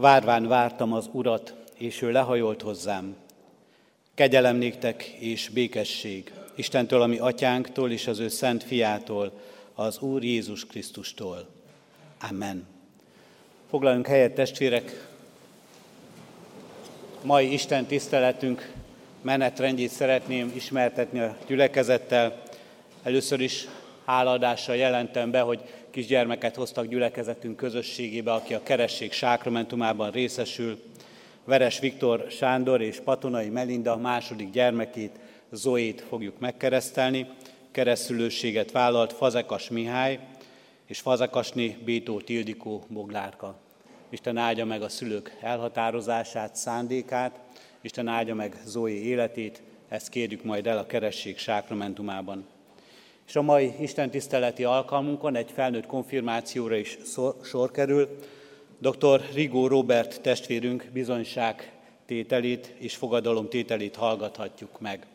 Várván vártam az Urat, és ő lehajolt hozzám. Kegyelem néktek és békesség Istentől, ami atyánktól és az ő szent fiától, az Úr Jézus Krisztustól. Amen. Foglaljunk helyet, testvérek! Mai Isten tiszteletünk menetrendjét szeretném ismertetni a gyülekezettel. Először is háladással jelentem be, hogy kisgyermeket hoztak gyülekezetünk közösségébe, aki a keresség sákramentumában részesül. Veres Viktor Sándor és Patonai Melinda második gyermekét, Zoét fogjuk megkeresztelni. Keresztülőséget vállalt Fazekas Mihály és Fazekasni Bétó Tildikó Boglárka. Isten áldja meg a szülők elhatározását, szándékát, Isten áldja meg Zoé életét, ezt kérjük majd el a keresség sákramentumában. És a mai Isten tiszteleti alkalmunkon egy felnőtt konfirmációra is sor kerül. Dr. Rigó Robert testvérünk bizonyság tételét és fogadalom tételét hallgathatjuk meg.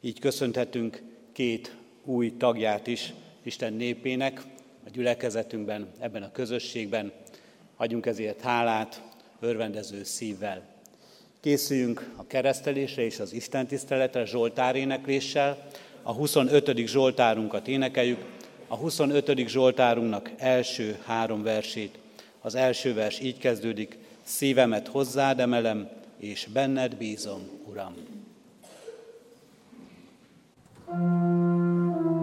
Így köszönhetünk két új tagját is Isten népének, a gyülekezetünkben, ebben a közösségben. Adjunk ezért hálát, örvendező szívvel. Készüljünk a keresztelésre és az Isten tiszteletre Zsoltár énekléssel, a 25. Zsoltárunkat énekeljük, a 25. Zsoltárunknak első három versét. Az első vers így kezdődik, szívemet hozzád emelem, és benned bízom, Uram. thank you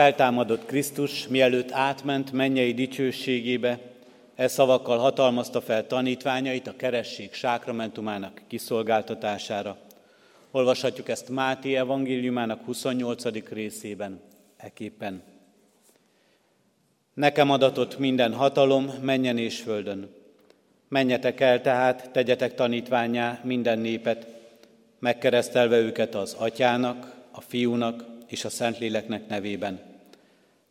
feltámadott Krisztus, mielőtt átment mennyei dicsőségébe, e szavakkal hatalmazta fel tanítványait a keresség sákramentumának kiszolgáltatására. Olvashatjuk ezt Máté evangéliumának 28. részében, eképpen. Nekem adatott minden hatalom menjen és földön. Menjetek el tehát, tegyetek tanítványá minden népet, megkeresztelve őket az atyának, a fiúnak és a Szentléleknek nevében.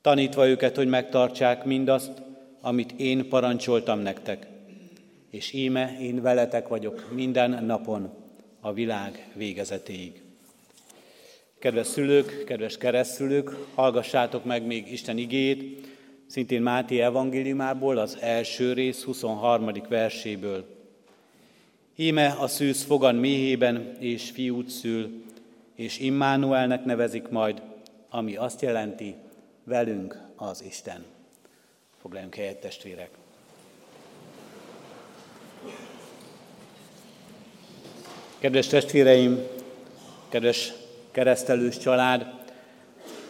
Tanítva őket, hogy megtartsák mindazt, amit én parancsoltam nektek. És íme én veletek vagyok minden napon, a világ végezetéig. Kedves szülők, kedves keresztülők, hallgassátok meg még Isten igét, szintén Máté evangéliumából, az első rész 23. verséből. Íme a szűz fogan méhében és fiút szül, és Immanuelnek nevezik majd, ami azt jelenti, velünk az Isten. Foglaljunk helyet, testvérek! Kedves testvéreim, kedves keresztelős család,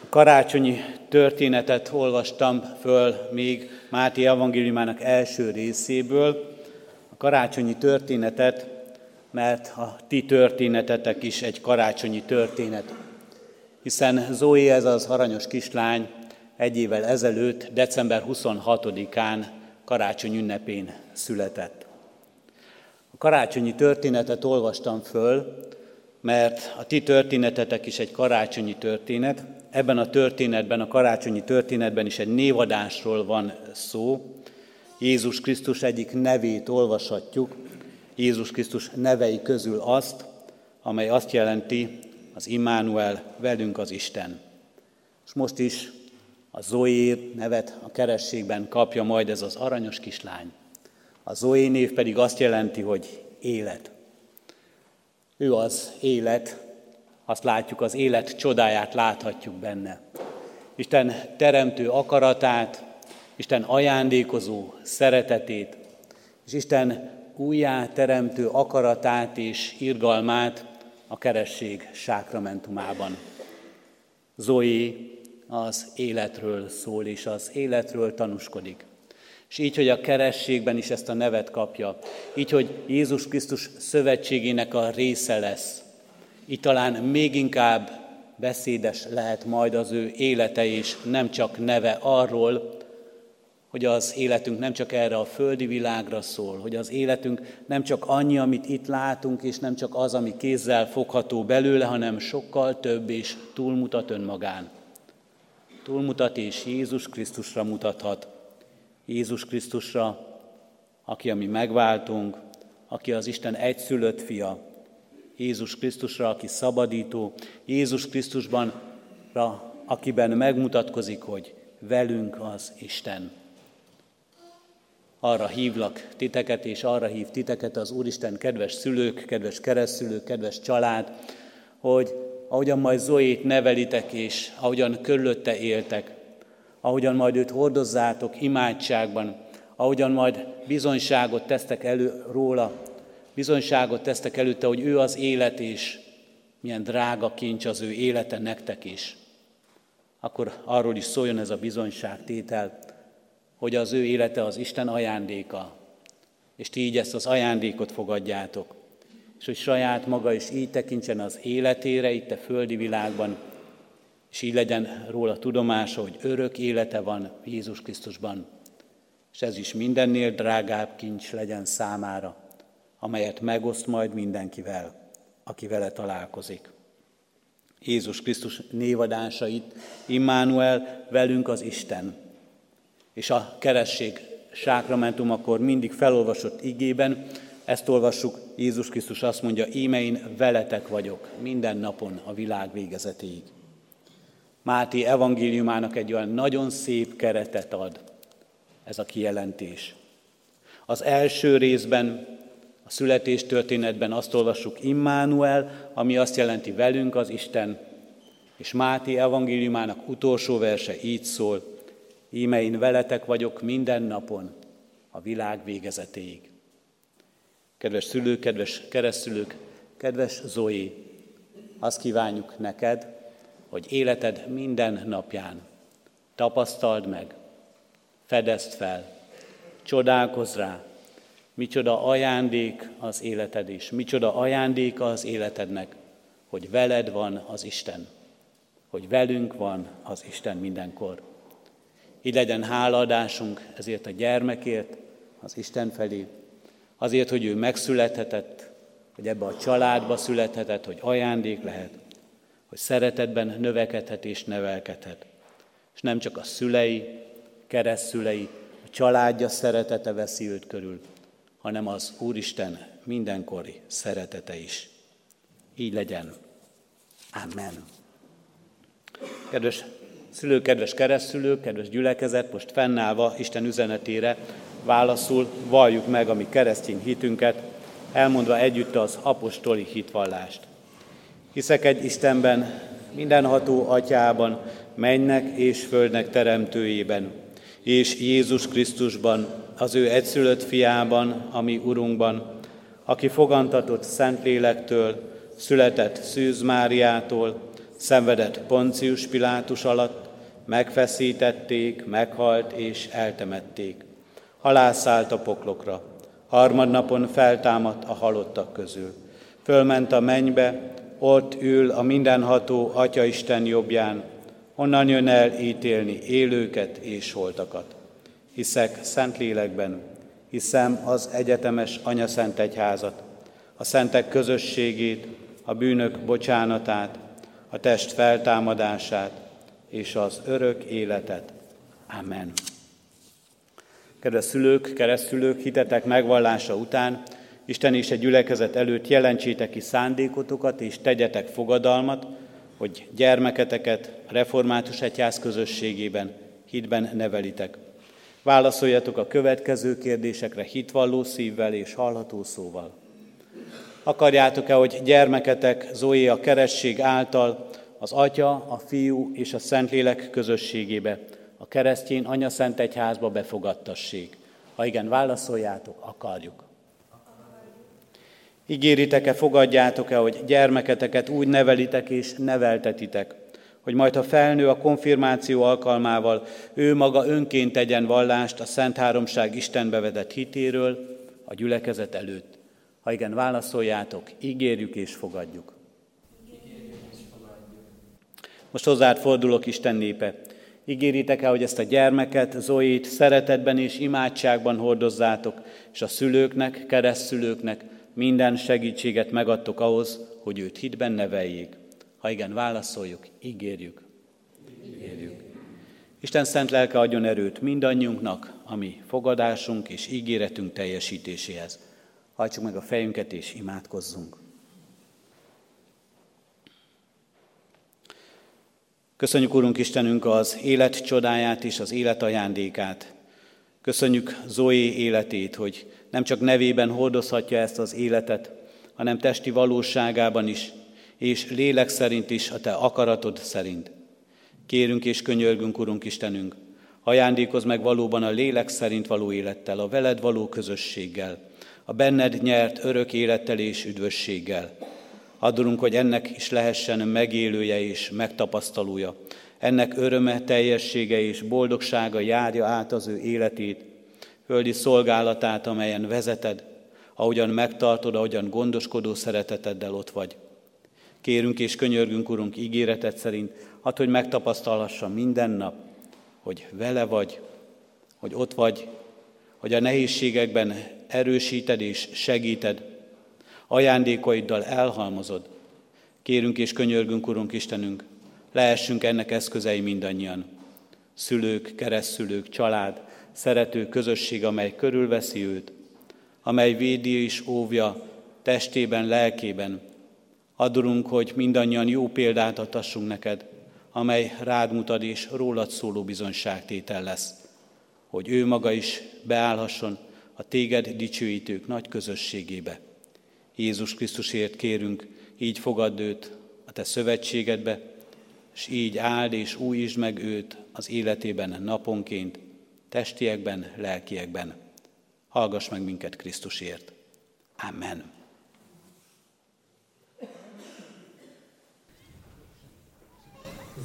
a karácsonyi történetet olvastam föl még Máté evangéliumának első részéből. A karácsonyi történetet, mert a ti történetetek is egy karácsonyi történet. Hiszen Zoe, ez az aranyos kislány, egy évvel ezelőtt, december 26-án karácsony ünnepén született. A karácsonyi történetet olvastam föl, mert a ti történetetek is egy karácsonyi történet. Ebben a történetben, a karácsonyi történetben is egy névadásról van szó. Jézus Krisztus egyik nevét olvashatjuk, Jézus Krisztus nevei közül azt, amely azt jelenti, az Immanuel, velünk az Isten. És most is a Zoé nevet a kerességben kapja majd ez az aranyos kislány. A Zoé név pedig azt jelenti, hogy élet. Ő az élet, azt látjuk, az élet csodáját láthatjuk benne. Isten teremtő akaratát, Isten ajándékozó szeretetét, és Isten újjá teremtő akaratát és irgalmát a keresség sákramentumában. Zoé az életről szól, és az életről tanúskodik. És így, hogy a kerességben is ezt a nevet kapja, így, hogy Jézus Krisztus szövetségének a része lesz, így talán még inkább beszédes lehet majd az ő élete és nem csak neve arról, hogy az életünk nem csak erre a földi világra szól, hogy az életünk nem csak annyi, amit itt látunk, és nem csak az, ami kézzel fogható belőle, hanem sokkal több és túlmutat önmagán. Túlmutat és Jézus Krisztusra mutathat. Jézus Krisztusra, aki a mi megváltunk, aki az Isten egyszülött fia, Jézus Krisztusra, aki szabadító, Jézus Krisztusban, akiben megmutatkozik, hogy velünk az Isten. Arra hívlak titeket, és arra hív titeket az Úristen, kedves szülők, kedves keresztülők, kedves család, hogy ahogyan majd Zoét nevelitek, és ahogyan körülötte éltek, ahogyan majd őt hordozzátok imádságban, ahogyan majd bizonyságot tesztek elő róla, bizonyságot tesztek előtte, hogy ő az élet, és milyen drága kincs az ő élete nektek is. Akkor arról is szóljon ez a bizonyságtétel, hogy az ő élete az Isten ajándéka, és ti így ezt az ajándékot fogadjátok, és hogy saját maga is így tekintsen az életére itt a földi világban, és így legyen róla tudomása, hogy örök élete van Jézus Krisztusban, és ez is mindennél drágább kincs legyen számára, amelyet megoszt majd mindenkivel, aki vele találkozik. Jézus Krisztus névadásait, Immanuel, velünk az Isten, és a keresség sákramentum akkor mindig felolvasott igében, ezt olvassuk, Jézus Krisztus azt mondja, íme én veletek vagyok minden napon a világ végezetéig. Máté evangéliumának egy olyan nagyon szép keretet ad ez a kijelentés. Az első részben, a születés történetben azt olvassuk, Immanuel, ami azt jelenti velünk az Isten, és Máté evangéliumának utolsó verse így szól, íme én veletek vagyok minden napon, a világ végezetéig. Kedves szülők, kedves keresztülők, kedves Zoé, azt kívánjuk neked, hogy életed minden napján Tapasztald meg, fedezd fel, csodálkozz rá, micsoda ajándék az életed is, micsoda ajándéka az életednek, hogy veled van az Isten, hogy velünk van az Isten mindenkor. Így legyen hálaadásunk ezért a gyermekért, az Isten felé, azért, hogy ő megszülethetett, hogy ebbe a családba születhetett, hogy ajándék lehet, hogy szeretetben növekedhet és nevelkedhet. És nem csak a szülei, keresztszülei, a családja szeretete veszi őt körül, hanem az Úristen mindenkori szeretete is. Így legyen. Amen. Kedves szülők, kedves keresztülők, kedves gyülekezet, most fennállva Isten üzenetére válaszul valljuk meg a mi keresztény hitünket, elmondva együtt az apostoli hitvallást. Hiszek egy Istenben, mindenható atyában, mennek és földnek teremtőjében, és Jézus Krisztusban, az ő egyszülött fiában, ami Urunkban, aki fogantatott Szentlélektől, született Szűz Máriától, szenvedett Poncius Pilátus alatt, megfeszítették, meghalt és eltemették. Halászállt a poklokra, harmadnapon feltámadt a halottak közül. Fölment a mennybe, ott ül a mindenható Atya Isten jobbján, onnan jön el ítélni élőket és holtakat. Hiszek Szentlélekben, hiszem az egyetemes Anya Szent Egyházat, a szentek közösségét, a bűnök bocsánatát, a test feltámadását és az örök életet. Amen. Kedves szülők, keresztülők, hitetek megvallása után Isten és egy gyülekezet előtt jelentsétek ki szándékotokat és tegyetek fogadalmat, hogy gyermeketeket református egyház közösségében, hitben nevelitek. Válaszoljatok a következő kérdésekre hitvalló szívvel és hallható szóval. Akarjátok-e, hogy gyermeketek Zoé a keresség által az Atya, a Fiú és a Szentlélek közösségébe, a keresztény Anya Szent Egyházba befogadtassék? Ha igen, válaszoljátok, akarjuk. Ígéritek-e, fogadjátok-e, hogy gyermeketeket úgy nevelitek és neveltetitek, hogy majd ha felnő a konfirmáció alkalmával, ő maga önként tegyen vallást a Szent Háromság Istenbe vetett hitéről a gyülekezet előtt. Ha igen, válaszoljátok, ígérjük és fogadjuk. Most hozzád fordulok, Isten népe. Ígéritek-e, hogy ezt a gyermeket, Zoit szeretetben és imádságban hordozzátok, és a szülőknek, keresztszülőknek minden segítséget megadtok ahhoz, hogy őt hitben neveljék? Ha igen, válaszoljuk, ígérjük. Ígérjük. Isten szent lelke adjon erőt mindannyiunknak, ami fogadásunk és ígéretünk teljesítéséhez. Hajtsuk meg a fejünket és imádkozzunk. Köszönjük, Urunk Istenünk, az élet csodáját és az élet ajándékát. Köszönjük Zoé életét, hogy nem csak nevében hordozhatja ezt az életet, hanem testi valóságában is, és lélek szerint is, a Te akaratod szerint. Kérünk és könyörgünk, Urunk Istenünk, ajándékozz meg valóban a lélek szerint való élettel, a veled való közösséggel, a benned nyert örök élettel és üdvösséggel. Adunk, hogy ennek is lehessen megélője és megtapasztalója. Ennek öröme, teljessége és boldogsága járja át az ő életét, földi szolgálatát, amelyen vezeted, ahogyan megtartod, ahogyan gondoskodó szereteteddel ott vagy. Kérünk és könyörgünk, Urunk, ígéretet szerint, hát, hogy megtapasztalhassa minden nap, hogy vele vagy, hogy ott vagy, hogy a nehézségekben erősíted és segíted, ajándékaiddal elhalmozod. Kérünk és könyörgünk, Urunk Istenünk, lehessünk ennek eszközei mindannyian. Szülők, keresztszülők, család, szerető közösség, amely körülveszi őt, amely védi és óvja testében, lelkében. Adurunk, hogy mindannyian jó példát adhassunk neked, amely rád mutat és rólad szóló bizonyságtétel lesz, hogy ő maga is beállhasson a téged dicsőítők nagy közösségébe. Jézus Krisztusért kérünk, így fogadd őt a te szövetségedbe, és így áld és újítsd meg őt az életében naponként, testiekben, lelkiekben. Hallgass meg minket Krisztusért. Amen.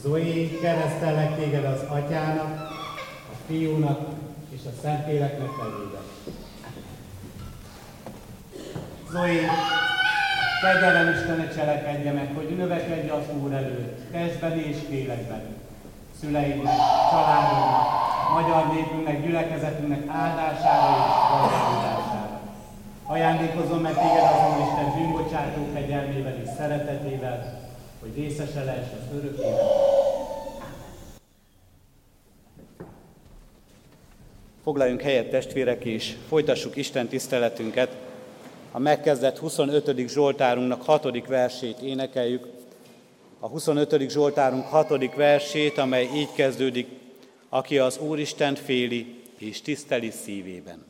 Zoé, keresztellek téged az atyának, a fiúnak és a Szentléleknek nevében. Zoé, kegyelem Istene cselekedje meg, hogy növekedj az Úr előtt, testben és lélekben. Szüleidnek, családodnak, magyar népünknek, gyülekezetünknek áldására és gazdagodására. Ajándékozom meg téged az Isten bűnbocsátó kegyelmével és szeretetével, hogy részese lehess az örök Foglaljunk helyet testvérek, és folytassuk Isten tiszteletünket. A megkezdett 25. Zsoltárunknak 6. versét énekeljük. A 25. Zsoltárunk 6. versét, amely így kezdődik, aki az Úristen féli és tiszteli szívében.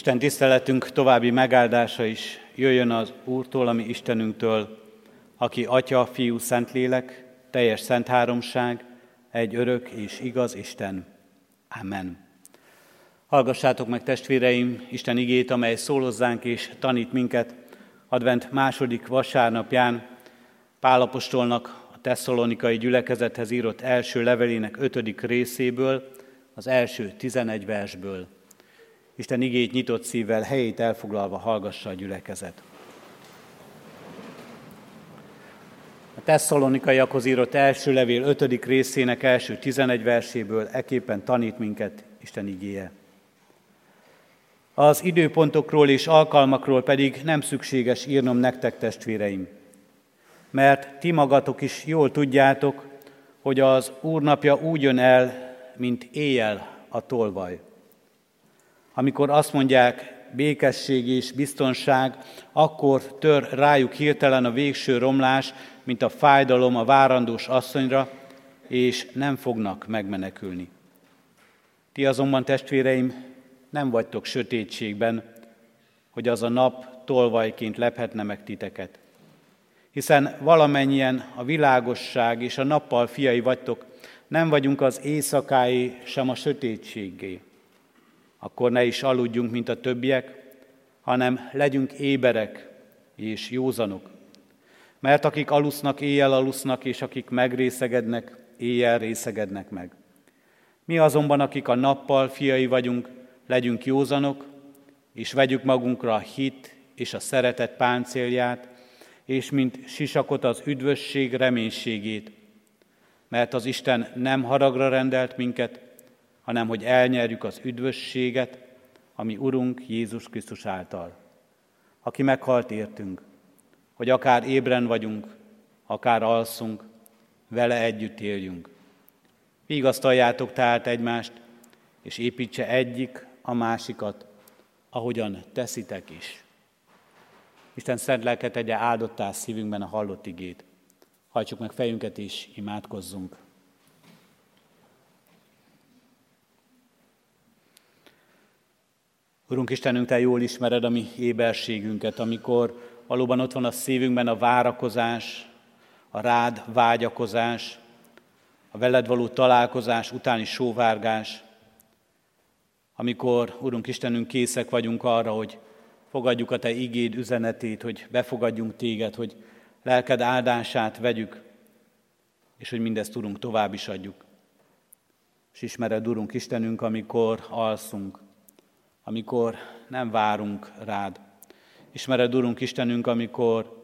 Isten tiszteletünk további megáldása is jöjjön az Úrtól, ami Istenünktől, aki Atya, Fiú, Szentlélek, teljes szent háromság, egy örök és igaz Isten. Amen. Hallgassátok meg, testvéreim, Isten igét, amely szólozzánk és tanít minket advent második vasárnapján Pálapostolnak a tesszalonikai gyülekezethez írott első levelének ötödik részéből, az első tizenegy versből. Isten igét nyitott szívvel, helyét elfoglalva hallgassa a gyülekezet. A tesszalonikaiakhoz írott első levél 5. részének első 11 verséből eképpen tanít minket Isten igéje. Az időpontokról és alkalmakról pedig nem szükséges írnom nektek, testvéreim, mert ti magatok is jól tudjátok, hogy az Úrnapja úgy jön el, mint éjjel a tolvaj. Amikor azt mondják, békesség és biztonság, akkor tör rájuk hirtelen a végső romlás, mint a fájdalom a várandós asszonyra, és nem fognak megmenekülni. Ti azonban, testvéreim, nem vagytok sötétségben, hogy az a nap tolvajként lephetne meg titeket. Hiszen valamennyien a világosság és a nappal fiai vagytok, nem vagyunk az éjszakái, sem a sötétségé akkor ne is aludjunk, mint a többiek, hanem legyünk éberek és józanok. Mert akik alusznak, éjjel alusznak, és akik megrészegednek, éjjel részegednek meg. Mi azonban, akik a nappal fiai vagyunk, legyünk józanok, és vegyük magunkra a hit és a szeretet páncélját, és mint sisakot az üdvösség reménységét, mert az Isten nem haragra rendelt minket, hanem hogy elnyerjük az üdvösséget, ami Urunk Jézus Krisztus által, aki meghalt értünk, hogy akár ébren vagyunk, akár alszunk, vele együtt éljünk. Vigasztaljátok tehát egymást, és építse egyik a másikat, ahogyan teszitek is. Isten szent lelket tegye áldottá szívünkben a hallott igét. Hajtsuk meg fejünket és imádkozzunk. Urunk Istenünk, Te jól ismered a mi éberségünket, amikor valóban ott van a szívünkben a várakozás, a rád vágyakozás, a veled való találkozás utáni sóvárgás, amikor, Urunk Istenünk, készek vagyunk arra, hogy fogadjuk a Te igéd üzenetét, hogy befogadjunk Téged, hogy lelked áldását vegyük, és hogy mindezt, Urunk, tovább is adjuk. És ismered, Urunk Istenünk, amikor alszunk, amikor nem várunk rád. Ismered, Urunk Istenünk, amikor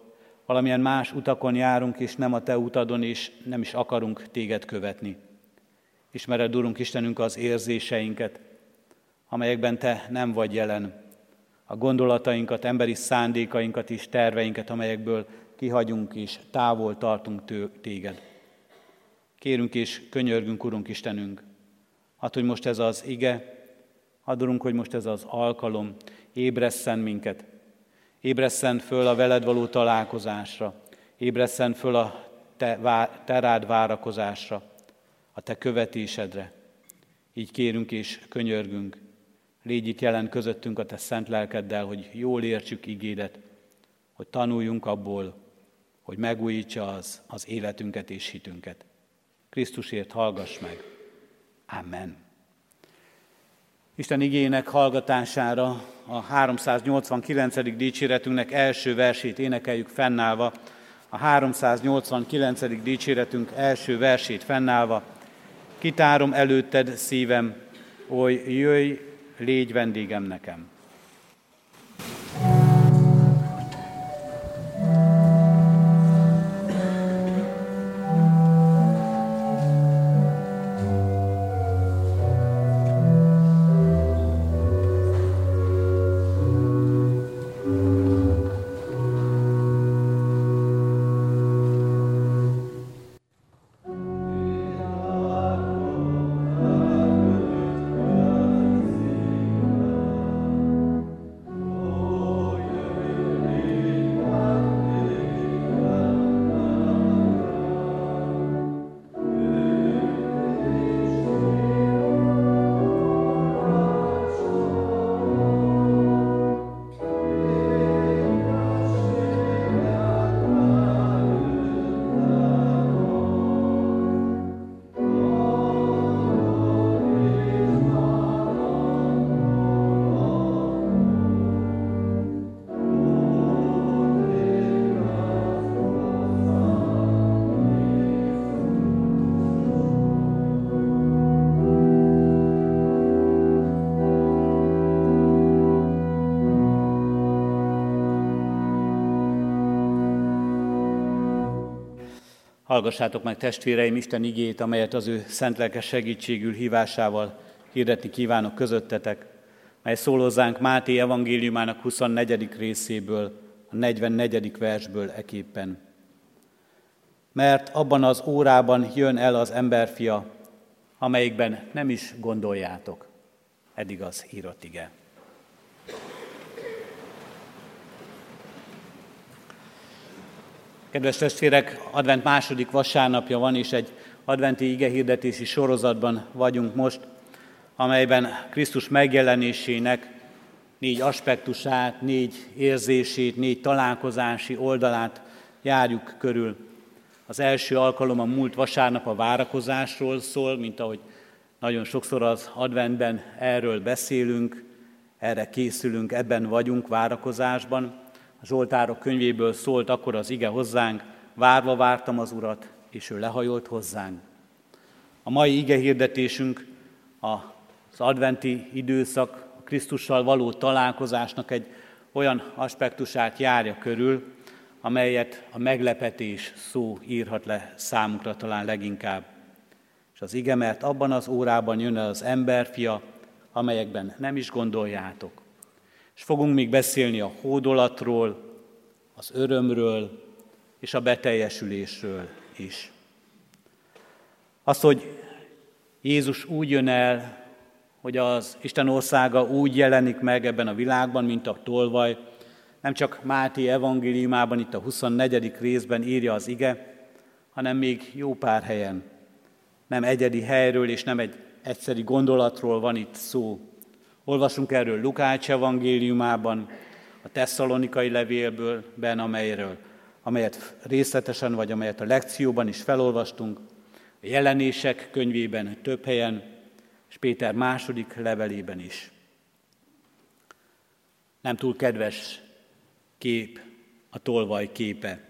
valamilyen más utakon járunk, és nem a Te utadon, és nem is akarunk Téged követni. Ismered, Urunk Istenünk, az érzéseinket, amelyekben Te nem vagy jelen, a gondolatainkat, emberi szándékainkat és terveinket, amelyekből kihagyunk és távol tartunk Téged. Kérünk és könyörgünk, Urunk Istenünk, hát, hogy most ez az ige, adorunk, hogy most ez az alkalom ébresszen minket, ébresszen föl a veled való találkozásra, ébresszen föl a te, vá, te rád várakozásra, a te követésedre. Így kérünk és könyörgünk, légy itt jelen közöttünk a te szent lelkeddel, hogy jól értsük igédet, hogy tanuljunk abból, hogy megújítsa az, az életünket és hitünket. Krisztusért hallgass meg. Amen. Isten igének hallgatására a 389. dicséretünknek első versét énekeljük fennállva. A 389. dicséretünk első versét fennállva. Kitárom előtted szívem, oly jöjj, légy vendégem nekem. Hallgassátok meg testvéreim Isten igét, amelyet az ő szent lelkes segítségül hívásával hirdetni kívánok közöttetek, mely szól hozzánk Máté evangéliumának 24. részéből, a 44. versből eképpen. Mert abban az órában jön el az emberfia, amelyikben nem is gondoljátok. Eddig az írott ige. Kedves testvérek, advent második vasárnapja van, és egy adventi igehirdetési sorozatban vagyunk most, amelyben Krisztus megjelenésének négy aspektusát, négy érzését, négy találkozási oldalát járjuk körül. Az első alkalom a múlt vasárnap a várakozásról szól, mint ahogy nagyon sokszor az adventben erről beszélünk, erre készülünk, ebben vagyunk várakozásban. Zsoltárok könyvéből szólt akkor az ige hozzánk, várva vártam az Urat, és ő lehajolt hozzánk. A mai ige hirdetésünk az adventi időszak, a Krisztussal való találkozásnak egy olyan aspektusát járja körül, amelyet a meglepetés szó írhat le számunkra talán leginkább. És az ige, mert abban az órában jön el az emberfia, amelyekben nem is gondoljátok. És fogunk még beszélni a hódolatról, az örömről és a beteljesülésről is. Az, hogy Jézus úgy jön el, hogy az Isten országa úgy jelenik meg ebben a világban, mint a tolvaj, nem csak Máté evangéliumában, itt a 24. részben írja az ige, hanem még jó pár helyen. Nem egyedi helyről és nem egy egyszeri gondolatról van itt szó. Olvasunk erről Lukács evangéliumában, a tesszalonikai levélből, ben, amelyről, amelyet részletesen, vagy amelyet a lekcióban is felolvastunk, a jelenések könyvében több helyen, és Péter második levelében is. Nem túl kedves kép a tolvaj képe.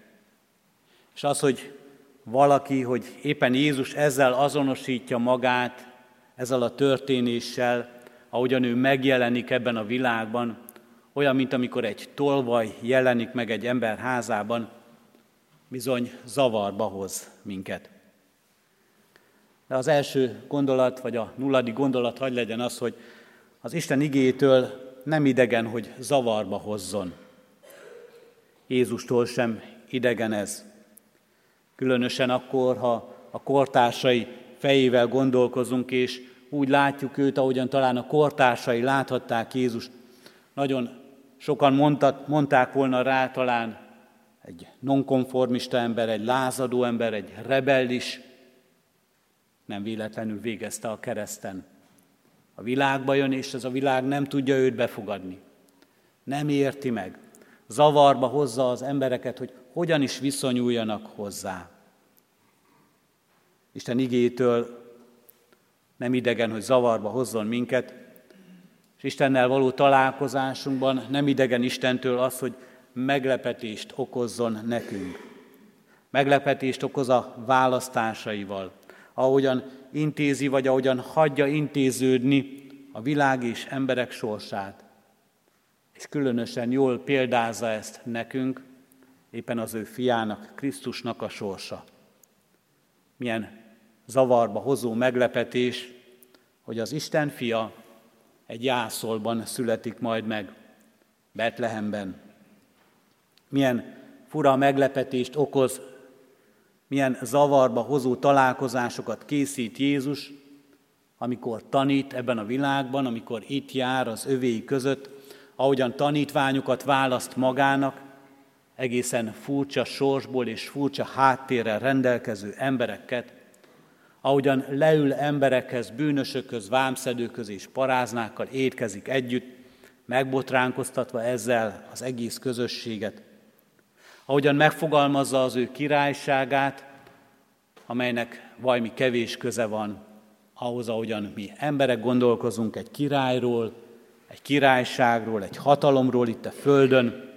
És az, hogy valaki, hogy éppen Jézus ezzel azonosítja magát, ezzel a történéssel, ahogyan ő megjelenik ebben a világban, olyan, mint amikor egy tolvaj jelenik meg egy ember házában, bizony zavarba hoz minket. De az első gondolat, vagy a nulladik gondolat hagy legyen az, hogy az Isten igétől nem idegen, hogy zavarba hozzon. Jézustól sem idegen ez. Különösen akkor, ha a kortársai fejével gondolkozunk, és úgy látjuk őt, ahogyan talán a kortársai láthatták Jézust. Nagyon sokan mondtak, mondták volna rá talán egy nonkonformista ember, egy lázadó ember, egy rebellis, nem véletlenül végezte a kereszten. A világba jön, és ez a világ nem tudja őt befogadni. Nem érti meg. Zavarba hozza az embereket, hogy hogyan is viszonyuljanak hozzá. Isten igétől nem idegen, hogy zavarba hozzon minket, és Istennel való találkozásunkban nem idegen Istentől az, hogy meglepetést okozzon nekünk. Meglepetést okoz a választásaival, ahogyan intézi, vagy ahogyan hagyja intéződni a világ és emberek sorsát. És különösen jól példázza ezt nekünk, éppen az ő fiának, Krisztusnak a sorsa. Milyen zavarba hozó meglepetés, hogy az Isten fia egy jászolban születik majd meg, Betlehemben. Milyen fura meglepetést okoz milyen zavarba hozó találkozásokat készít Jézus, amikor tanít ebben a világban, amikor itt jár az övéi között, ahogyan tanítványokat választ magának, egészen furcsa sorsból és furcsa háttérrel rendelkező embereket, ahogyan leül emberekhez, bűnösökhöz, vámszedőköz és paráznákkal étkezik együtt, megbotránkoztatva ezzel az egész közösséget. Ahogyan megfogalmazza az ő királyságát, amelynek valami kevés köze van ahhoz, ahogyan mi emberek gondolkozunk egy királyról, egy királyságról, egy hatalomról itt a földön,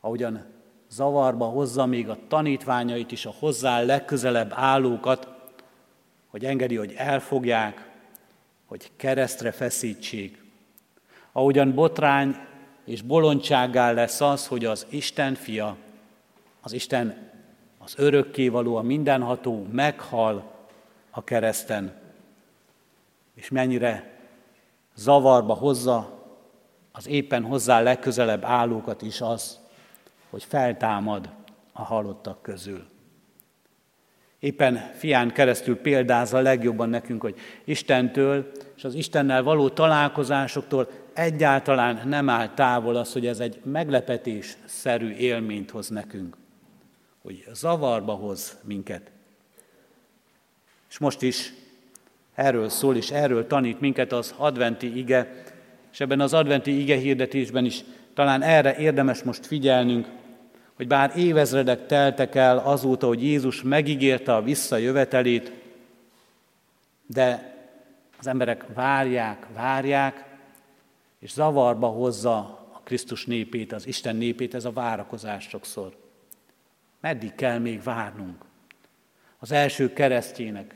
ahogyan zavarba hozza még a tanítványait is, a hozzá legközelebb állókat, hogy engedi, hogy elfogják, hogy keresztre feszítsék. Ahogyan botrány és bolondsággá lesz az, hogy az Isten fia, az Isten az örökkévaló, a mindenható meghal a kereszten, és mennyire zavarba hozza az éppen hozzá legközelebb állókat is az, hogy feltámad a halottak közül. Éppen fián keresztül példázza legjobban nekünk, hogy Istentől és az Istennel való találkozásoktól egyáltalán nem áll távol az, hogy ez egy meglepetés-szerű élményt hoz nekünk, hogy zavarba hoz minket. És most is erről szól, és erről tanít minket az adventi ige, és ebben az adventi ige hirdetésben is talán erre érdemes most figyelnünk, hogy bár évezredek teltek el azóta, hogy Jézus megígérte a visszajövetelét, de az emberek várják, várják, és zavarba hozza a Krisztus népét, az Isten népét ez a várakozás sokszor. Meddig kell még várnunk? Az első keresztjének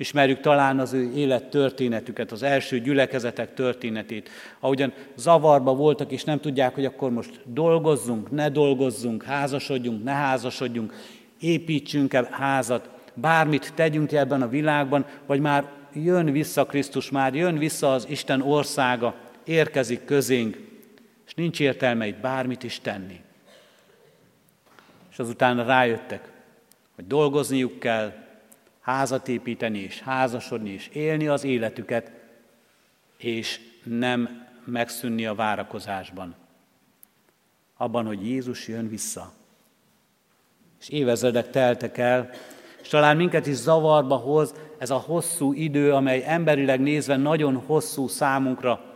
Ismerjük talán az ő élet történetüket, az első gyülekezetek történetét, ahogyan zavarba voltak, és nem tudják, hogy akkor most dolgozzunk, ne dolgozzunk, házasodjunk, ne házasodjunk, építsünk-e házat, bármit tegyünk ebben a világban, vagy már jön vissza Krisztus, már jön vissza az Isten országa, érkezik közénk, és nincs értelme itt bármit is tenni. És azután rájöttek, hogy dolgozniuk kell, házat építeni és házasodni és élni az életüket, és nem megszűnni a várakozásban. Abban, hogy Jézus jön vissza. És évezredek teltek el, és talán minket is zavarba hoz ez a hosszú idő, amely emberileg nézve nagyon hosszú számunkra,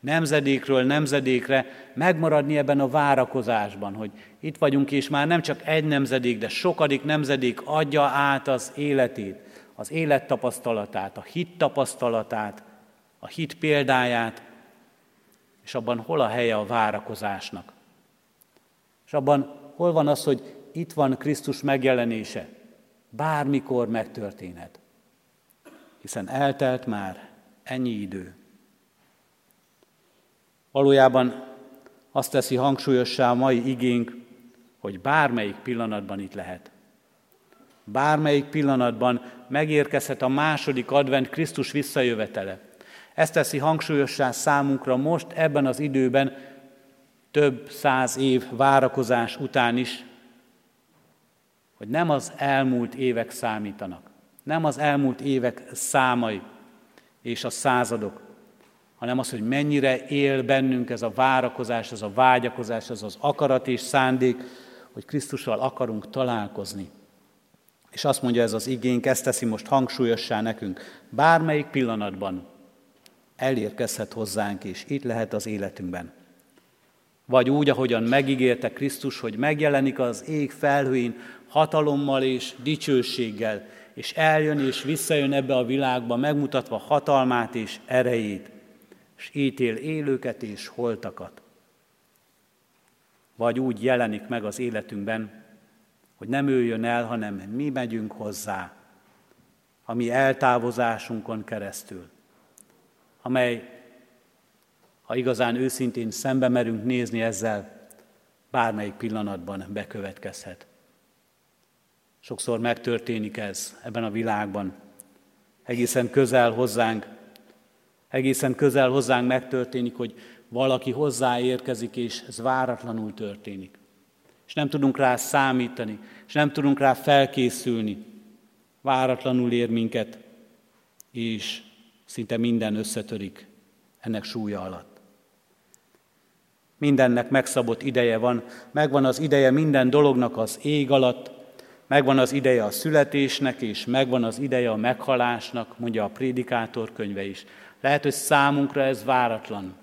nemzedékről nemzedékre megmaradni ebben a várakozásban, hogy itt vagyunk, és már nem csak egy nemzedék, de sokadik nemzedék adja át az életét, az élettapasztalatát, a hit tapasztalatát, a hit példáját, és abban hol a helye a várakozásnak. És abban hol van az, hogy itt van Krisztus megjelenése, bármikor megtörténhet. Hiszen eltelt már ennyi idő. Valójában azt teszi hangsúlyossá a mai igénk, hogy bármelyik pillanatban itt lehet. Bármelyik pillanatban megérkezhet a második advent Krisztus visszajövetele. Ezt teszi hangsúlyossá számunkra most ebben az időben, több száz év várakozás után is, hogy nem az elmúlt évek számítanak, nem az elmúlt évek számai és a századok, hanem az, hogy mennyire él bennünk ez a várakozás, ez a vágyakozás, ez az akarat és szándék, hogy Krisztussal akarunk találkozni. És azt mondja ez az igénk, ezt teszi most hangsúlyossá nekünk. Bármelyik pillanatban elérkezhet hozzánk, és itt lehet az életünkben. Vagy úgy, ahogyan megígérte Krisztus, hogy megjelenik az ég felhőin hatalommal és dicsőséggel, és eljön és visszajön ebbe a világba, megmutatva hatalmát és erejét és ítél élőket és holtakat. Vagy úgy jelenik meg az életünkben, hogy nem ő jön el, hanem mi megyünk hozzá, a mi eltávozásunkon keresztül, amely, ha igazán őszintén szembe merünk nézni ezzel, bármelyik pillanatban bekövetkezhet. Sokszor megtörténik ez ebben a világban, egészen közel hozzánk, egészen közel hozzánk megtörténik, hogy valaki hozzáérkezik, és ez váratlanul történik. És nem tudunk rá számítani, és nem tudunk rá felkészülni. Váratlanul ér minket, és szinte minden összetörik ennek súlya alatt. Mindennek megszabott ideje van, megvan az ideje minden dolognak az ég alatt, megvan az ideje a születésnek, és megvan az ideje a meghalásnak, mondja a prédikátor könyve is. Lehet, hogy számunkra ez váratlan,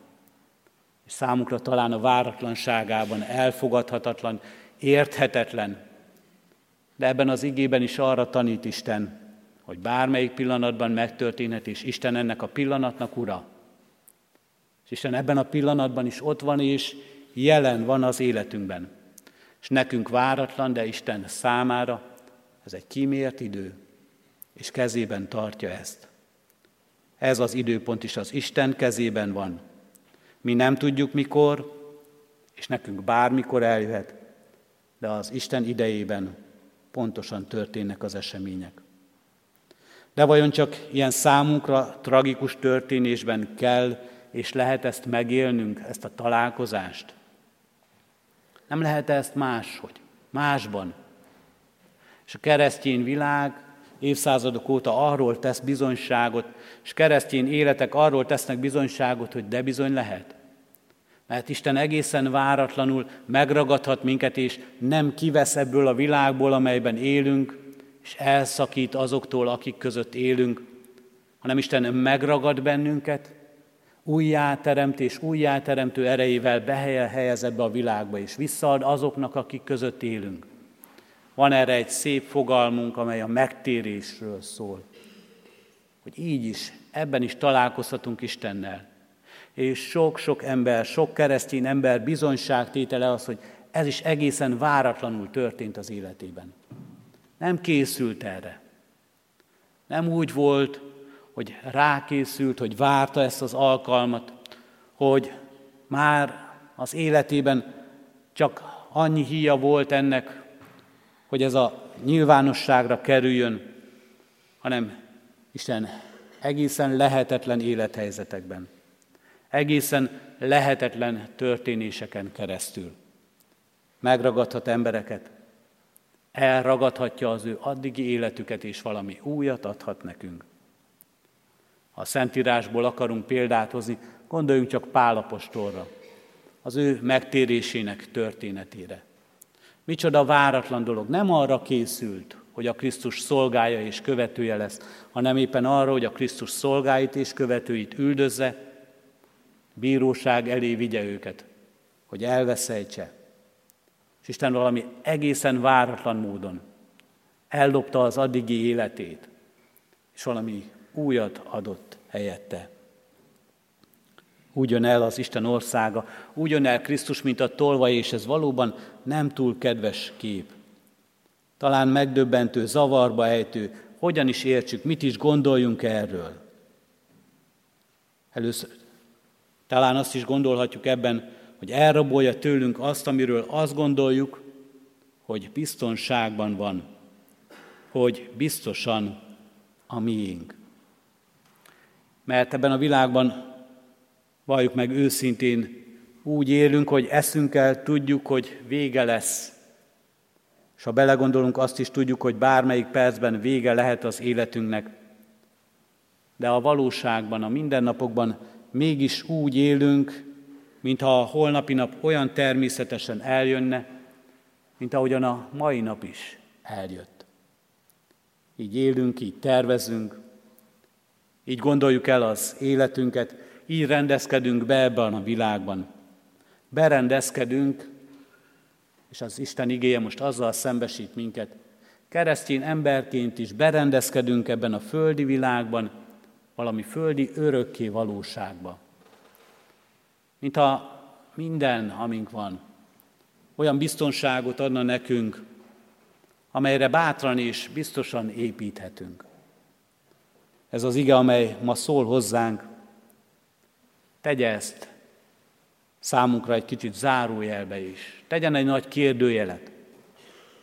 és számunkra talán a váratlanságában elfogadhatatlan, érthetetlen. De ebben az igében is arra tanít Isten, hogy bármelyik pillanatban megtörténhet, és Isten ennek a pillanatnak ura. És Isten ebben a pillanatban is ott van, és jelen van az életünkben. És nekünk váratlan, de Isten számára ez egy kimért idő, és kezében tartja ezt. Ez az időpont is az Isten kezében van. Mi nem tudjuk mikor, és nekünk bármikor eljöhet, de az Isten idejében pontosan történnek az események. De vajon csak ilyen számunkra tragikus történésben kell és lehet ezt megélnünk, ezt a találkozást? Nem lehet ezt máshogy, másban. És a keresztény világ évszázadok óta arról tesz bizonyságot, és keresztény életek arról tesznek bizonyságot, hogy de bizony lehet. Mert Isten egészen váratlanul megragadhat minket, és nem kivesz ebből a világból, amelyben élünk, és elszakít azoktól, akik között élünk, hanem Isten megragad bennünket, újjáteremt és újjáteremtő erejével behelyez ebbe a világba, és visszaad azoknak, akik között élünk. Van erre egy szép fogalmunk, amely a megtérésről szól. Hogy így is, ebben is találkozhatunk Istennel. És sok-sok ember, sok keresztény ember bizonyságtétele az, hogy ez is egészen váratlanul történt az életében. Nem készült erre. Nem úgy volt, hogy rákészült, hogy várta ezt az alkalmat, hogy már az életében csak annyi híja volt ennek, hogy ez a nyilvánosságra kerüljön, hanem Isten egészen lehetetlen élethelyzetekben, egészen lehetetlen történéseken keresztül megragadhat embereket, elragadhatja az ő addigi életüket, és valami újat adhat nekünk. Ha Szentírásból akarunk példát hozni, gondoljunk csak Pálapostolra, az ő megtérésének történetére. Micsoda váratlan dolog. Nem arra készült, hogy a Krisztus szolgája és követője lesz, hanem éppen arra, hogy a Krisztus szolgáit és követőit üldözze, bíróság elé vigye őket, hogy elveszejtse. És Isten valami egészen váratlan módon ellopta az addigi életét, és valami újat adott helyette. Úgy jön el az Isten országa, úgy jön el Krisztus, mint a tolva, és ez valóban nem túl kedves kép. Talán megdöbbentő, zavarba ejtő, hogyan is értsük, mit is gondoljunk erről. Először talán azt is gondolhatjuk ebben, hogy elrabolja tőlünk azt, amiről azt gondoljuk, hogy biztonságban van, hogy biztosan a miénk. Mert ebben a világban, valljuk meg őszintén, úgy élünk, hogy eszünkkel tudjuk, hogy vége lesz. És ha belegondolunk, azt is tudjuk, hogy bármelyik percben vége lehet az életünknek. De a valóságban, a mindennapokban mégis úgy élünk, mintha a holnapi nap olyan természetesen eljönne, mint ahogyan a mai nap is eljött. Így élünk, így tervezünk, így gondoljuk el az életünket, így rendezkedünk be ebben a világban. Berendezkedünk, és az Isten igéje most azzal szembesít minket, keresztény emberként is berendezkedünk ebben a földi világban, valami földi örökké valóságba. Mint ha minden, amink van, olyan biztonságot adna nekünk, amelyre bátran és biztosan építhetünk. Ez az ige, amely ma szól hozzánk, tegye ezt számunkra egy kicsit zárójelbe is. Tegyen egy nagy kérdőjelet.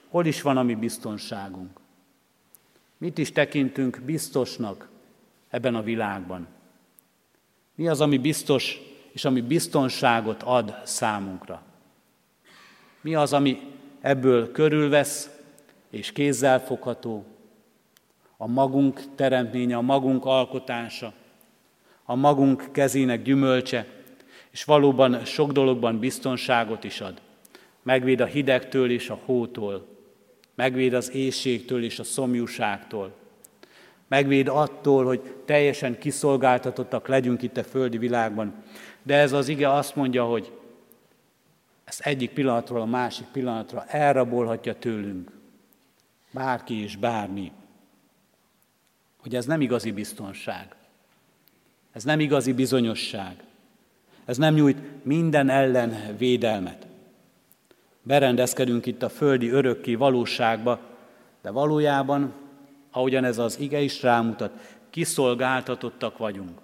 Hol is van a mi biztonságunk? Mit is tekintünk biztosnak ebben a világban? Mi az, ami biztos, és ami biztonságot ad számunkra? Mi az, ami ebből körülvesz, és kézzel fogható? A magunk teremtménye, a magunk alkotása, a magunk kezének gyümölcse, és valóban sok dologban biztonságot is ad. Megvéd a hidegtől és a hótól, megvéd az éjségtől és a szomjúságtól, megvéd attól, hogy teljesen kiszolgáltatottak legyünk itt a földi világban. De ez az ige azt mondja, hogy ezt egyik pillanatról a másik pillanatra elrabolhatja tőlünk bárki és bármi. Hogy ez nem igazi biztonság. Ez nem igazi bizonyosság. Ez nem nyújt minden ellen védelmet. Berendezkedünk itt a földi örökké valóságba, de valójában, ahogyan ez az ige is rámutat, kiszolgáltatottak vagyunk.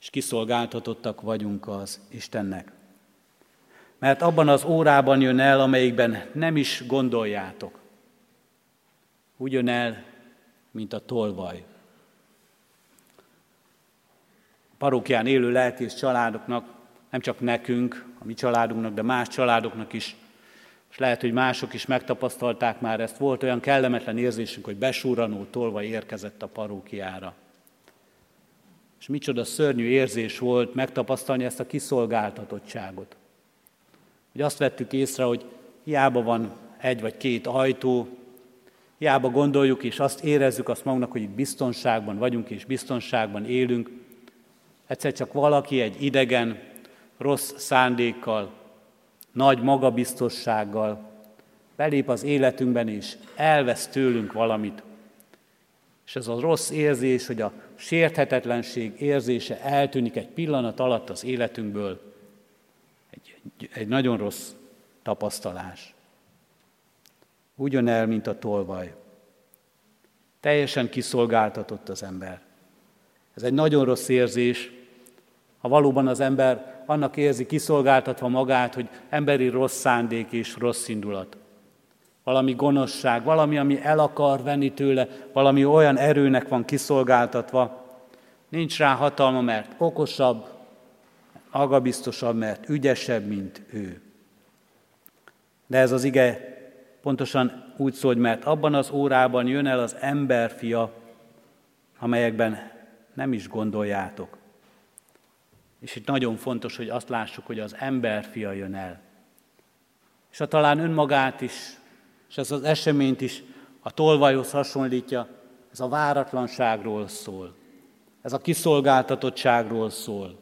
És kiszolgáltatottak vagyunk az Istennek. Mert abban az órában jön el, amelyikben nem is gondoljátok. Úgy jön el, mint a tolvaj parókián élő lelkész családoknak, nem csak nekünk, a mi családunknak, de más családoknak is, és lehet, hogy mások is megtapasztalták már ezt, volt olyan kellemetlen érzésünk, hogy besúranó tolva érkezett a parókiára. És micsoda szörnyű érzés volt megtapasztalni ezt a kiszolgáltatottságot. Hogy azt vettük észre, hogy hiába van egy vagy két ajtó, hiába gondoljuk és azt érezzük azt magunknak, hogy itt biztonságban vagyunk és biztonságban élünk, Egyszer csak valaki egy idegen, rossz szándékkal, nagy magabiztossággal belép az életünkben, és elvesz tőlünk valamit. És ez a rossz érzés, hogy a sérthetetlenség érzése eltűnik egy pillanat alatt az életünkből, egy, egy nagyon rossz tapasztalás. Ugyan mint a tolvaj. Teljesen kiszolgáltatott az ember. Ez egy nagyon rossz érzés, ha valóban az ember annak érzi kiszolgáltatva magát, hogy emberi rossz szándék és rossz indulat. Valami gonoszság, valami, ami el akar venni tőle, valami olyan erőnek van kiszolgáltatva, nincs rá hatalma, mert okosabb, agabiztosabb, mert ügyesebb, mint ő. De ez az ige pontosan úgy szól, hogy mert abban az órában jön el az emberfia, amelyekben nem is gondoljátok. És itt nagyon fontos, hogy azt lássuk, hogy az emberfia jön el. És ha talán önmagát is, és ez az eseményt is a tolvajhoz hasonlítja, ez a váratlanságról szól. Ez a kiszolgáltatottságról szól.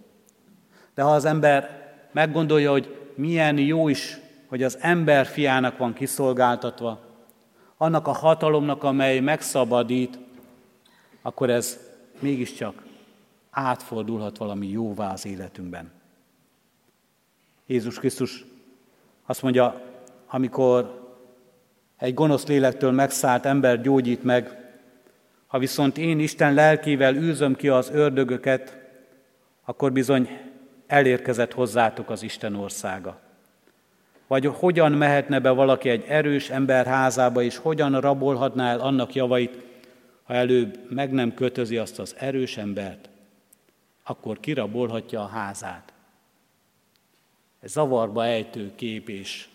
De ha az ember meggondolja, hogy milyen jó is, hogy az ember fiának van kiszolgáltatva, annak a hatalomnak, amely megszabadít, akkor ez mégiscsak átfordulhat valami jóvá az életünkben. Jézus Krisztus azt mondja, amikor egy gonosz lélektől megszállt ember gyógyít meg, ha viszont én Isten lelkével űzöm ki az ördögöket, akkor bizony elérkezett hozzátok az Isten országa. Vagy hogyan mehetne be valaki egy erős ember házába, és hogyan rabolhatná el annak javait, ha előbb meg nem kötözi azt az erős embert, akkor kirabolhatja a házát. Ez zavarba ejtő kép is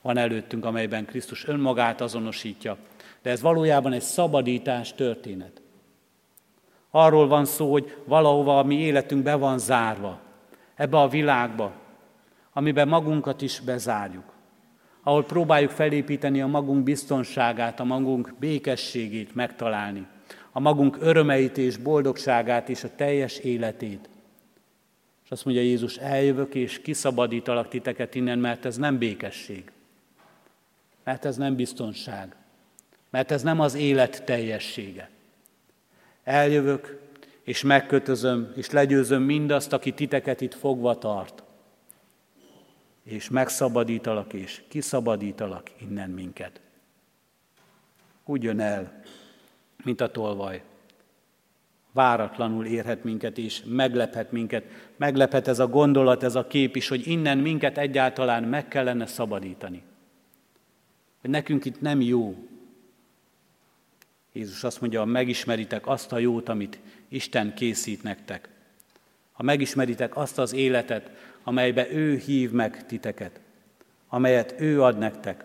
van előttünk, amelyben Krisztus önmagát azonosítja, de ez valójában egy szabadítás történet. Arról van szó, hogy valahova a mi életünk be van zárva, ebbe a világba, amiben magunkat is bezárjuk, ahol próbáljuk felépíteni a magunk biztonságát, a magunk békességét megtalálni, a magunk örömeit és boldogságát és a teljes életét. És azt mondja Jézus, eljövök és kiszabadítalak titeket innen, mert ez nem békesség, mert ez nem biztonság, mert ez nem az élet teljessége. Eljövök, és megkötözöm, és legyőzöm mindazt, aki titeket itt fogva tart, és megszabadítalak, és kiszabadítalak innen minket. Úgy jön el, mint a tolvaj. Váratlanul érhet minket és meglephet minket. Meglephet ez a gondolat, ez a kép is, hogy innen minket egyáltalán meg kellene szabadítani. Hogy nekünk itt nem jó. Jézus azt mondja, ha megismeritek azt a jót, amit Isten készít nektek, ha megismeritek azt az életet, amelybe ő hív meg titeket, amelyet ő ad nektek,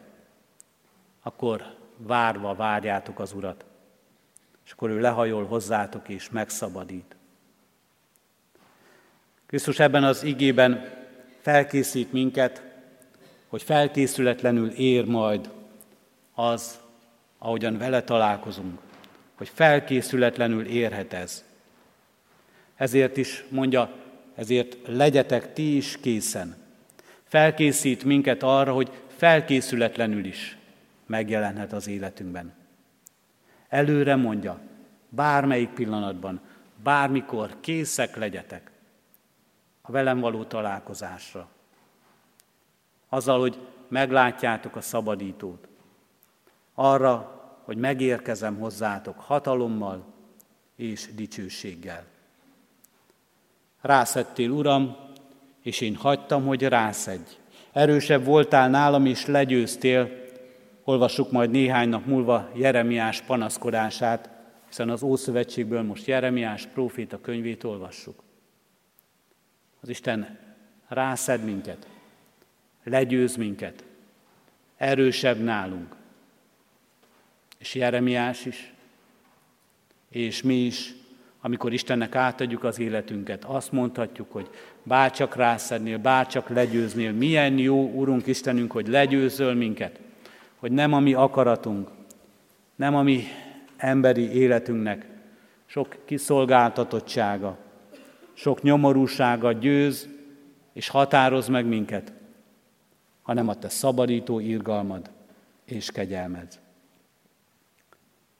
akkor várva várjátok az Urat és akkor ő lehajol hozzátok és megszabadít. Krisztus ebben az igében felkészít minket, hogy felkészületlenül ér majd az, ahogyan vele találkozunk, hogy felkészületlenül érhet ez. Ezért is mondja, ezért legyetek ti is készen. Felkészít minket arra, hogy felkészületlenül is megjelenhet az életünkben. Előre mondja, bármelyik pillanatban, bármikor készek legyetek a velem való találkozásra. Azzal, hogy meglátjátok a szabadítót. Arra, hogy megérkezem hozzátok hatalommal és dicsőséggel. Rászettél, Uram, és én hagytam, hogy rászedj. Erősebb voltál nálam, és legyőztél, Olvassuk majd néhány nap múlva Jeremiás panaszkodását, hiszen az Ószövetségből most Jeremiás próféta könyvét olvassuk. Az Isten rászed minket, legyőz minket, erősebb nálunk. És Jeremiás is, és mi is, amikor Istennek átadjuk az életünket, azt mondhatjuk, hogy bárcsak rászednél, bárcsak legyőznél, milyen jó, Urunk Istenünk, hogy legyőzöl minket, hogy nem a mi akaratunk, nem a mi emberi életünknek sok kiszolgáltatottsága, sok nyomorúsága győz és határoz meg minket, hanem a te szabadító irgalmad és kegyelmed.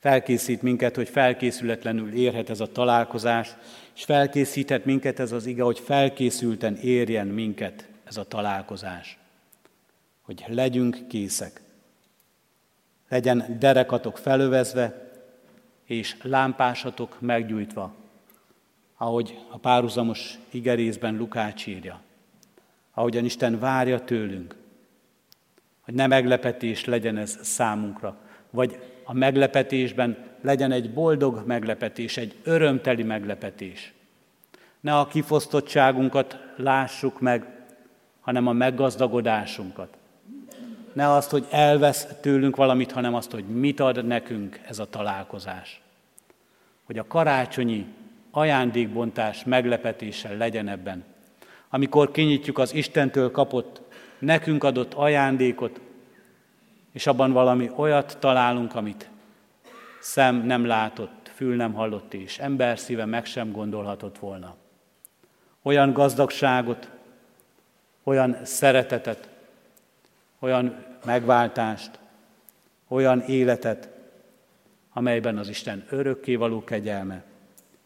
Felkészít minket, hogy felkészületlenül érhet ez a találkozás, és felkészíthet minket ez az ige, hogy felkészülten érjen minket ez a találkozás. Hogy legyünk készek legyen derekatok felövezve, és lámpásatok meggyújtva, ahogy a párhuzamos igerészben Lukács írja, ahogyan Isten várja tőlünk, hogy ne meglepetés legyen ez számunkra, vagy a meglepetésben legyen egy boldog meglepetés, egy örömteli meglepetés. Ne a kifosztottságunkat lássuk meg, hanem a meggazdagodásunkat. Ne azt, hogy elvesz tőlünk valamit, hanem azt, hogy mit ad nekünk ez a találkozás. Hogy a karácsonyi ajándékbontás meglepetéssel legyen ebben. Amikor kinyitjuk az Istentől kapott, nekünk adott ajándékot, és abban valami olyat találunk, amit szem nem látott, fül nem hallott, és ember szíve meg sem gondolhatott volna. Olyan gazdagságot, olyan szeretetet, olyan megváltást, olyan életet, amelyben az Isten örökkévaló kegyelme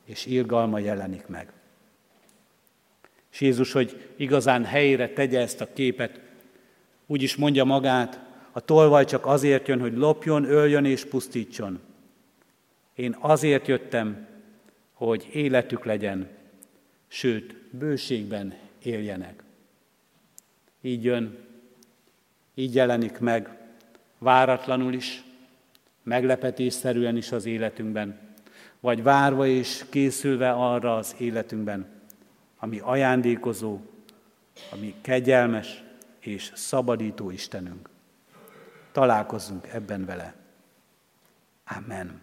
és irgalma jelenik meg. És Jézus, hogy igazán helyére tegye ezt a képet, úgy is mondja magát, a tolvaj csak azért jön, hogy lopjon, öljön és pusztítson. Én azért jöttem, hogy életük legyen, sőt, bőségben éljenek. Így jön, így jelenik meg, váratlanul is, meglepetésszerűen is az életünkben, vagy várva és készülve arra az életünkben, ami ajándékozó, ami kegyelmes és szabadító Istenünk. Találkozzunk ebben vele. Amen.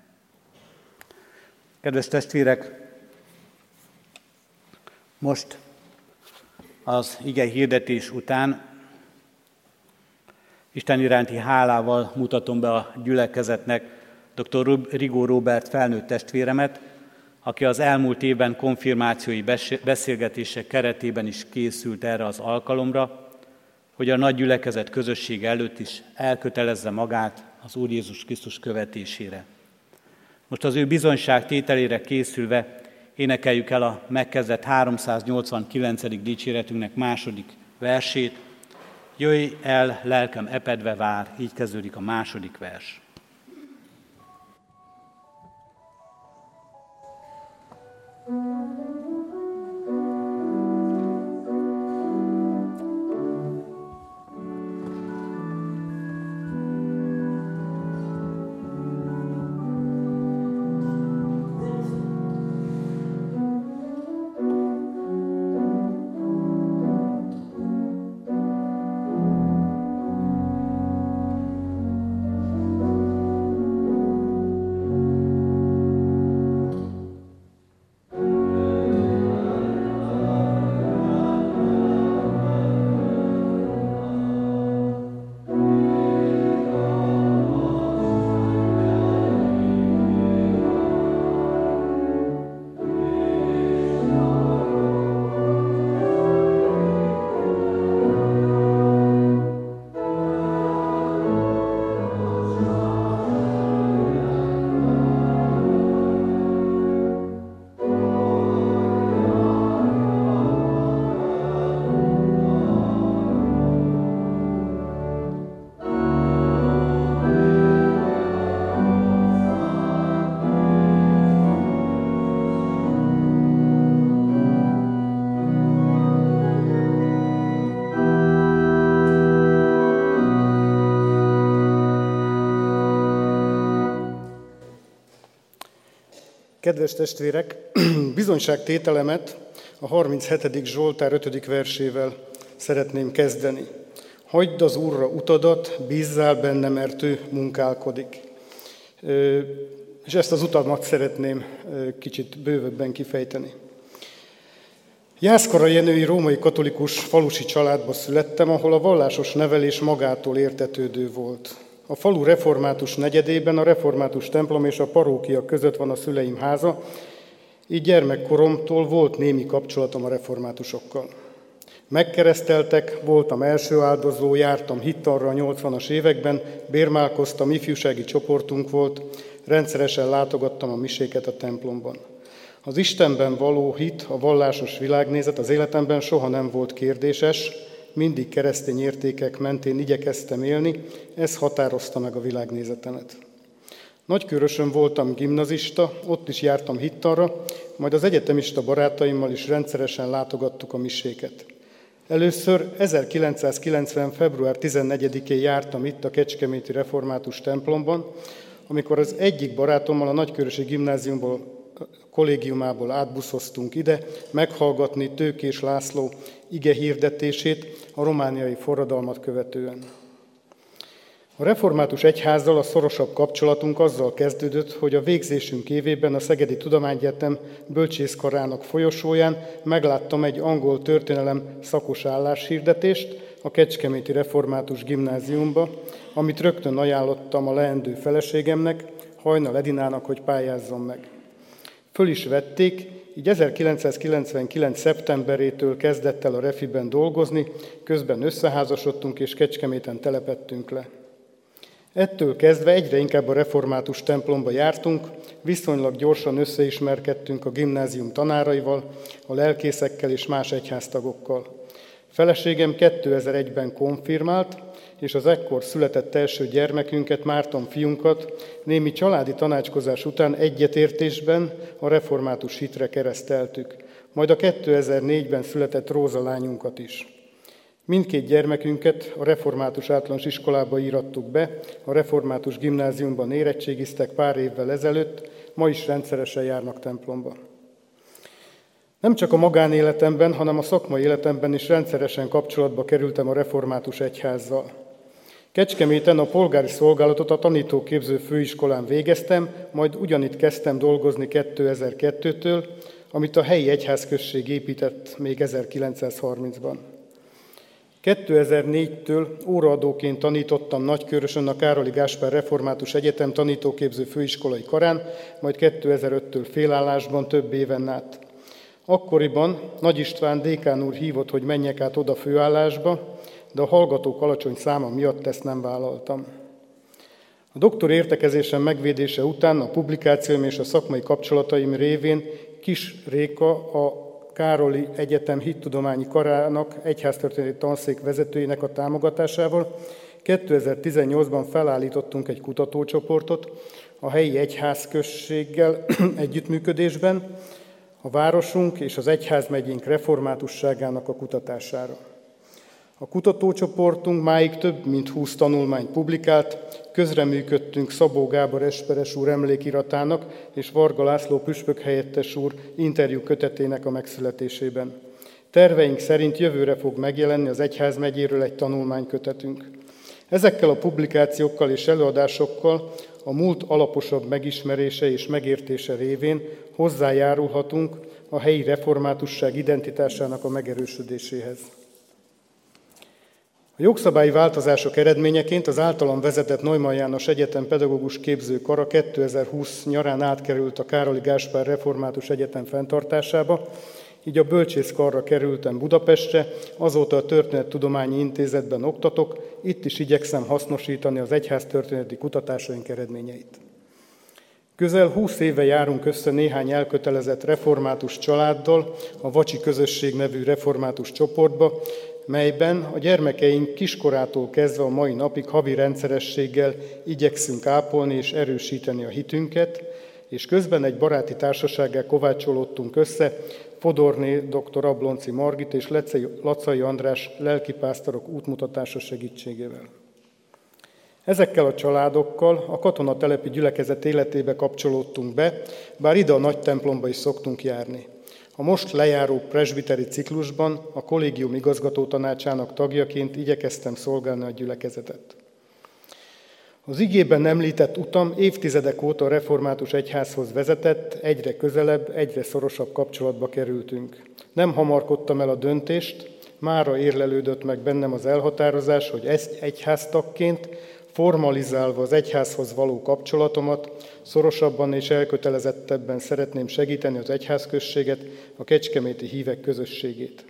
Kedves testvérek, most az ige hirdetés után Isten iránti hálával mutatom be a gyülekezetnek dr. Rigó Robert felnőtt testvéremet, aki az elmúlt évben konfirmációi beszélgetések keretében is készült erre az alkalomra, hogy a nagy gyülekezet közösség előtt is elkötelezze magát az Úr Jézus Krisztus követésére. Most az ő bizonyság tételére készülve énekeljük el a megkezdett 389. dicséretünknek második versét. Jöjj el, lelkem epedve vár, így kezdődik a második vers. Kedves testvérek, bizonyságtételemet a 37. Zsoltár 5. versével szeretném kezdeni. Hagyd az Úrra utadat, bízzál benne, mert ő munkálkodik. És ezt az utamat szeretném kicsit bővebben kifejteni. Jászkara Jenői római katolikus falusi családba születtem, ahol a vallásos nevelés magától értetődő volt. A falu református negyedében a református templom és a parókia között van a szüleim háza, így gyermekkoromtól volt némi kapcsolatom a reformátusokkal. Megkereszteltek, voltam első áldozó, jártam hittarra a 80-as években, bérmálkoztam, ifjúsági csoportunk volt, rendszeresen látogattam a miséket a templomban. Az Istenben való hit, a vallásos világnézet az életemben soha nem volt kérdéses, mindig keresztény értékek mentén igyekeztem élni, ez határozta meg a világnézetemet. Nagykörösön voltam gimnazista, ott is jártam hittanra, majd az egyetemista barátaimmal is rendszeresen látogattuk a miséket. Először 1990. február 14-én jártam itt a Kecskeméti Református templomban, amikor az egyik barátommal a Nagykörösi gimnáziumból kollégiumából átbuszoztunk ide, meghallgatni Tőkés László ige hirdetését a romániai forradalmat követően. A református egyházzal a szorosabb kapcsolatunk azzal kezdődött, hogy a végzésünk évében a Szegedi Tudományegyetem bölcsészkarának folyosóján megláttam egy angol történelem szakos álláshirdetést a Kecskeméti Református Gimnáziumba, amit rögtön ajánlottam a leendő feleségemnek, Hajnal Edinának, hogy pályázzon meg. Föl is vették, így 1999. szeptemberétől kezdett el a Refiben dolgozni, közben összeházasodtunk és Kecskeméten telepettünk le. Ettől kezdve egyre inkább a református templomba jártunk, viszonylag gyorsan összeismerkedtünk a gimnázium tanáraival, a lelkészekkel és más egyháztagokkal. Feleségem 2001-ben konfirmált, és az ekkor született első gyermekünket, Márton fiunkat némi családi tanácskozás után egyetértésben a református hitre kereszteltük, majd a 2004-ben született Róza lányunkat is. Mindkét gyermekünket a református általános iskolába írattuk be, a református gimnáziumban érettségiztek pár évvel ezelőtt, ma is rendszeresen járnak templomba. Nem csak a magánéletemben, hanem a szakmai életemben is rendszeresen kapcsolatba kerültem a református egyházzal. Kecskeméten a polgári szolgálatot a tanítóképző főiskolán végeztem, majd ugyanitt kezdtem dolgozni 2002-től, amit a helyi egyházközség épített még 1930-ban. 2004-től óraadóként tanítottam Nagykörösön a Károli Gáspár Református Egyetem tanítóképző főiskolai karán, majd 2005-től félállásban több éven át. Akkoriban Nagy István dékán úr hívott, hogy menjek át oda főállásba, de a hallgatók alacsony száma miatt ezt nem vállaltam. A doktor értekezésem megvédése után a publikációim és a szakmai kapcsolataim révén Kis Réka, a Károli Egyetem hittudományi karának egyháztörténeti tanszék vezetőjének a támogatásával 2018-ban felállítottunk egy kutatócsoportot a helyi egyházközséggel együttműködésben, a városunk és az egyházmegyénk reformátusságának a kutatására. A kutatócsoportunk máig több mint 20 tanulmányt publikált, közreműködtünk Szabó Gábor Esperes úr emlékiratának és Varga László püspök helyettes úr interjú kötetének a megszületésében. Terveink szerint jövőre fog megjelenni az Egyház megyéről egy tanulmánykötetünk. Ezekkel a publikációkkal és előadásokkal a múlt alaposabb megismerése és megértése révén hozzájárulhatunk a helyi reformátusság identitásának a megerősödéséhez. A jogszabályi változások eredményeként az általam vezetett Neumann János Egyetem pedagógus képzőkara 2020 nyarán átkerült a Károli Gáspár Református Egyetem fenntartásába, így a bölcsészkarra kerültem Budapestre, azóta a Történettudományi Intézetben oktatok, itt is igyekszem hasznosítani az egyház történeti kutatásaink eredményeit. Közel 20 éve járunk össze néhány elkötelezett református családdal, a Vacsi Közösség nevű református csoportba, melyben a gyermekeink kiskorától kezdve a mai napig havi rendszerességgel igyekszünk ápolni és erősíteni a hitünket, és közben egy baráti társasággal kovácsolódtunk össze, Fodorné dr. Ablonci Margit és Lacai András lelkipásztorok útmutatása segítségével. Ezekkel a családokkal a katonatelepi gyülekezet életébe kapcsolódtunk be, bár ide a nagy templomba is szoktunk járni. A most lejáró presbiteri ciklusban a kollégium igazgató tanácsának tagjaként igyekeztem szolgálni a gyülekezetet. Az igében említett utam évtizedek óta a református egyházhoz vezetett, egyre közelebb, egyre szorosabb kapcsolatba kerültünk. Nem hamarkodtam el a döntést, mára érlelődött meg bennem az elhatározás, hogy ezt egyháztagként formalizálva az egyházhoz való kapcsolatomat, szorosabban és elkötelezettebben szeretném segíteni az egyházközséget, a kecskeméti hívek közösségét.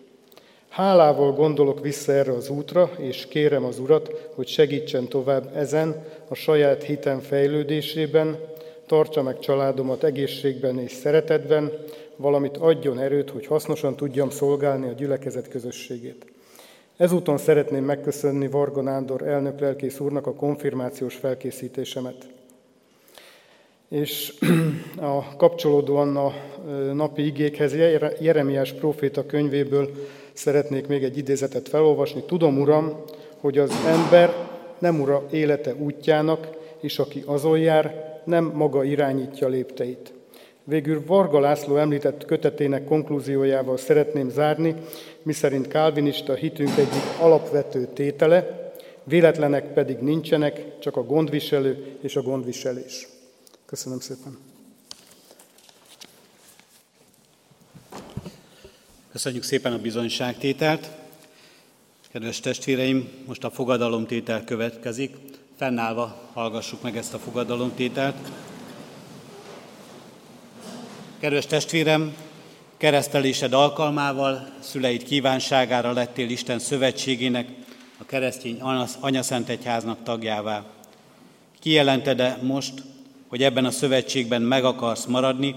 Hálával gondolok vissza erre az útra, és kérem az Urat, hogy segítsen tovább ezen, a saját hitem fejlődésében, tartsa meg családomat egészségben és szeretetben, valamit adjon erőt, hogy hasznosan tudjam szolgálni a gyülekezet közösségét. Ezúton szeretném megköszönni Varga Nándor elnök lelkész úrnak a konfirmációs felkészítésemet. És a kapcsolódóan a napi igékhez Jeremiás próféta könyvéből szeretnék még egy idézetet felolvasni. Tudom, Uram, hogy az ember nem ura élete útjának, és aki azon jár, nem maga irányítja lépteit. Végül Varga László említett kötetének konklúziójával szeretném zárni, miszerint kálvinista hitünk egyik alapvető tétele, véletlenek pedig nincsenek, csak a gondviselő és a gondviselés. Köszönöm szépen! Köszönjük szépen a bizonyságtételt. Kedves testvéreim, most a fogadalomtétel következik. Fennállva hallgassuk meg ezt a fogadalomtételt. Kedves testvérem, keresztelésed alkalmával szüleid kívánságára lettél Isten szövetségének, a keresztény Anyaszent Egyháznak tagjává. Kijelented-e most, hogy ebben a szövetségben meg akarsz maradni,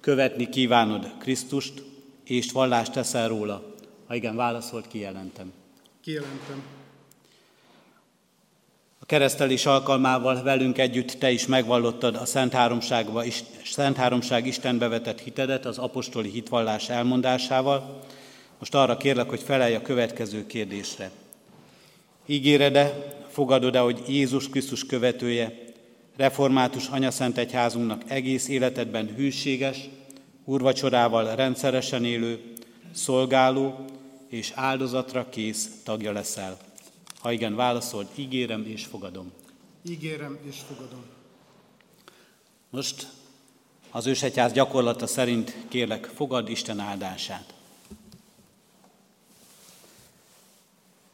követni kívánod Krisztust, és vallást teszel róla? Ha igen, válaszolt, kijelentem. Kijelentem. A keresztelés alkalmával velünk együtt te is megvallottad a Szent, Háromságba, Szent Háromság Istenbe vetett hitedet az apostoli hitvallás elmondásával. Most arra kérlek, hogy felelj a következő kérdésre. Ígéred-e, fogadod-e, hogy Jézus Krisztus követője, református anyaszent egyházunknak egész életedben hűséges, úrvacsorával rendszeresen élő, szolgáló és áldozatra kész tagja leszel. Ha igen, válaszold, ígérem és fogadom. Ígérem és fogadom. Most az ősegyház gyakorlata szerint kérlek, fogad Isten áldását.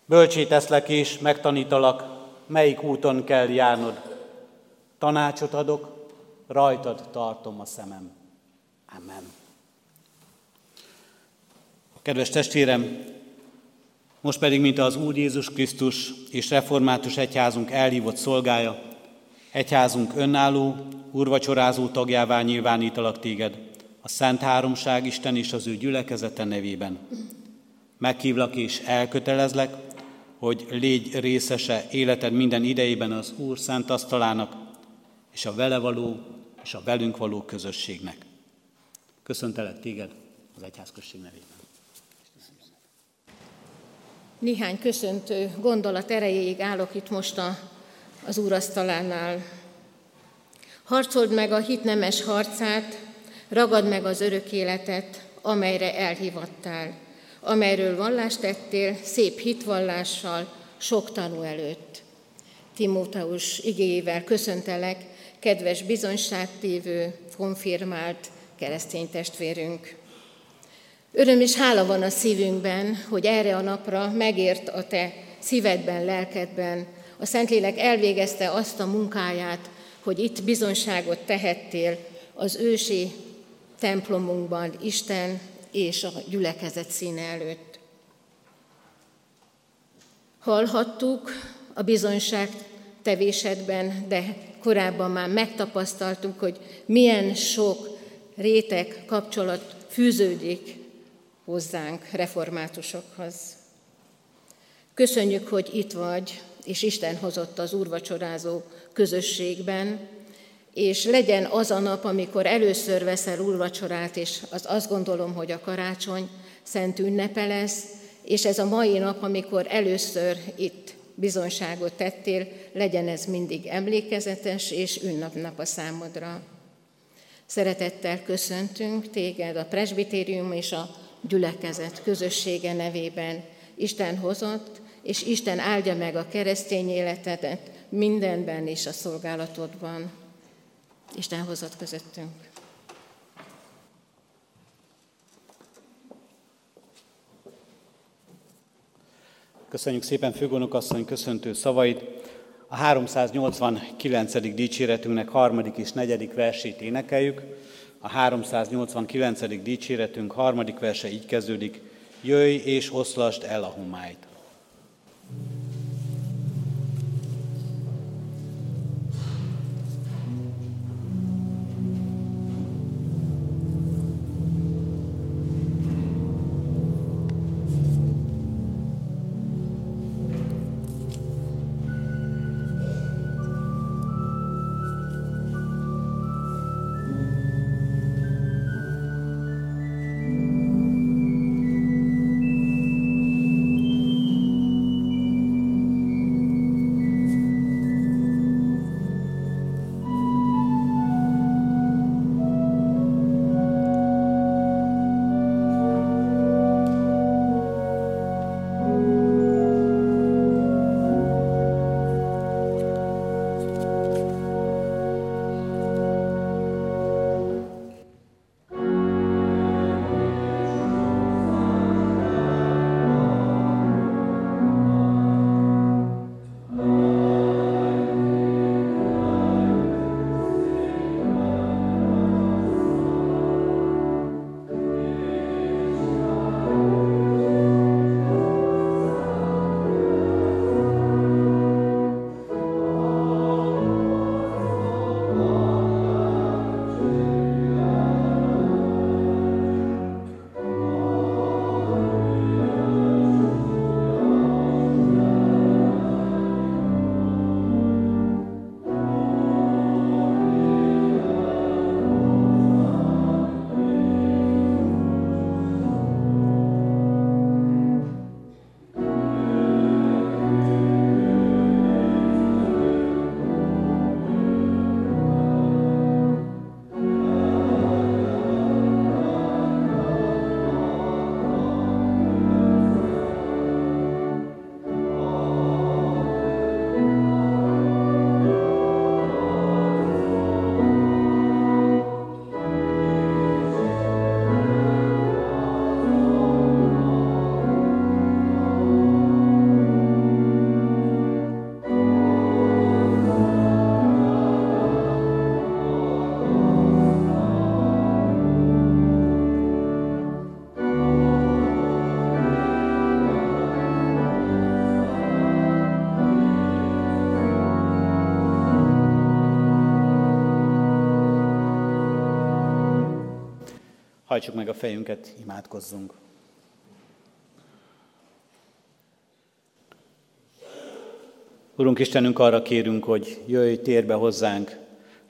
Bölcsé teszlek és megtanítalak, melyik úton kell járnod. Tanácsot adok, rajtad tartom a szemem. Amen. Kedves testvérem, most pedig, mint az Úr Jézus Krisztus és református egyházunk elhívott szolgája, egyházunk önálló, urvacsorázó tagjává nyilvánítalak téged, a Szent Háromság Isten és az ő gyülekezete nevében. Meghívlak és elkötelezlek, hogy légy részese életed minden idejében az Úr szent asztalának, és a vele való és a velünk való közösségnek. Köszöntelek téged az egyházközség nevében. Néhány köszöntő gondolat erejéig állok itt most a, az úrasztalánál. Harcold meg a hit nemes harcát, ragad meg az örök életet, amelyre elhivattál, amelyről vallást tettél szép hitvallással, sok tanú előtt. Timóteus igéjével köszöntelek, kedves bizonyságtévő, konfirmált keresztény testvérünk. Öröm és hála van a szívünkben, hogy erre a napra megért a te szívedben, lelkedben. A Szentlélek elvégezte azt a munkáját, hogy itt bizonyságot tehettél az ősi templomunkban Isten és a gyülekezet színe előtt. Hallhattuk a bizonyság tevésedben, de korábban már megtapasztaltuk, hogy milyen sok réteg kapcsolat fűződik hozzánk, reformátusokhoz. Köszönjük, hogy itt vagy, és Isten hozott az úrvacsorázó közösségben, és legyen az a nap, amikor először veszel úrvacsorát, és az azt gondolom, hogy a karácsony szent ünnepe lesz, és ez a mai nap, amikor először itt bizonyságot tettél, legyen ez mindig emlékezetes és ünnapnap a számodra. Szeretettel köszöntünk téged a presbitérium és a gyülekezet közössége nevében. Isten hozott, és Isten áldja meg a keresztény életedet mindenben és a szolgálatodban. Isten hozott közöttünk. Köszönjük szépen főgónok asszony köszöntő szavait. A 389. dicséretünknek harmadik és negyedik versét énekeljük. A 389. dicséretünk harmadik verse így kezdődik. Jöjj és oszlasd el a homályt. Hajtsuk meg a fejünket, imádkozzunk. Urunk Istenünk, arra kérünk, hogy jöjj térbe hozzánk,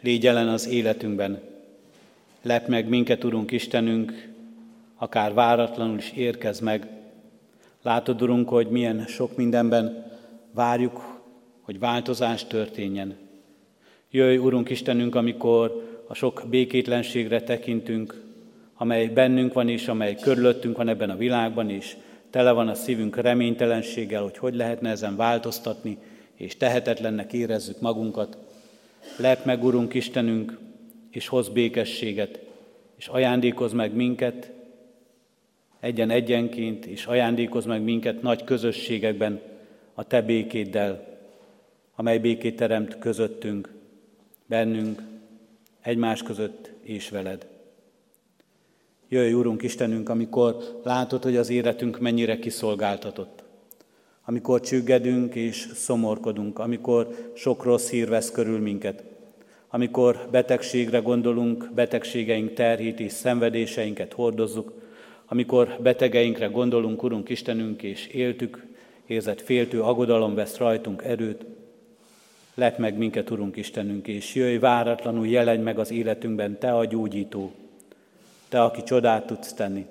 légy jelen az életünkben. Lep meg minket, Urunk Istenünk, akár váratlanul is érkez meg. Látod, Urunk, hogy milyen sok mindenben várjuk, hogy változás történjen. Jöjj, Urunk Istenünk, amikor a sok békétlenségre tekintünk, amely bennünk van és amely körülöttünk van ebben a világban, és tele van a szívünk reménytelenséggel, hogy hogy lehetne ezen változtatni, és tehetetlennek érezzük magunkat. Lep meg, Urunk Istenünk, és hoz békességet, és ajándékoz meg minket egyen-egyenként, és ajándékoz meg minket nagy közösségekben a Te békéddel, amely békét teremt közöttünk, bennünk, egymás között és veled. Jöjj, Úrunk Istenünk, amikor látod, hogy az életünk mennyire kiszolgáltatott. Amikor csüggedünk és szomorkodunk, amikor sok rossz hír vesz körül minket, amikor betegségre gondolunk, betegségeink terhét és szenvedéseinket hordozzuk, amikor betegeinkre gondolunk, Urunk Istenünk, és éltük, érzett féltő aggodalom vesz rajtunk erőt, lett meg minket, Urunk Istenünk, és jöjj váratlanul, jelenj meg az életünkben, Te a gyógyító, Te, aki csodát tudsz tenni,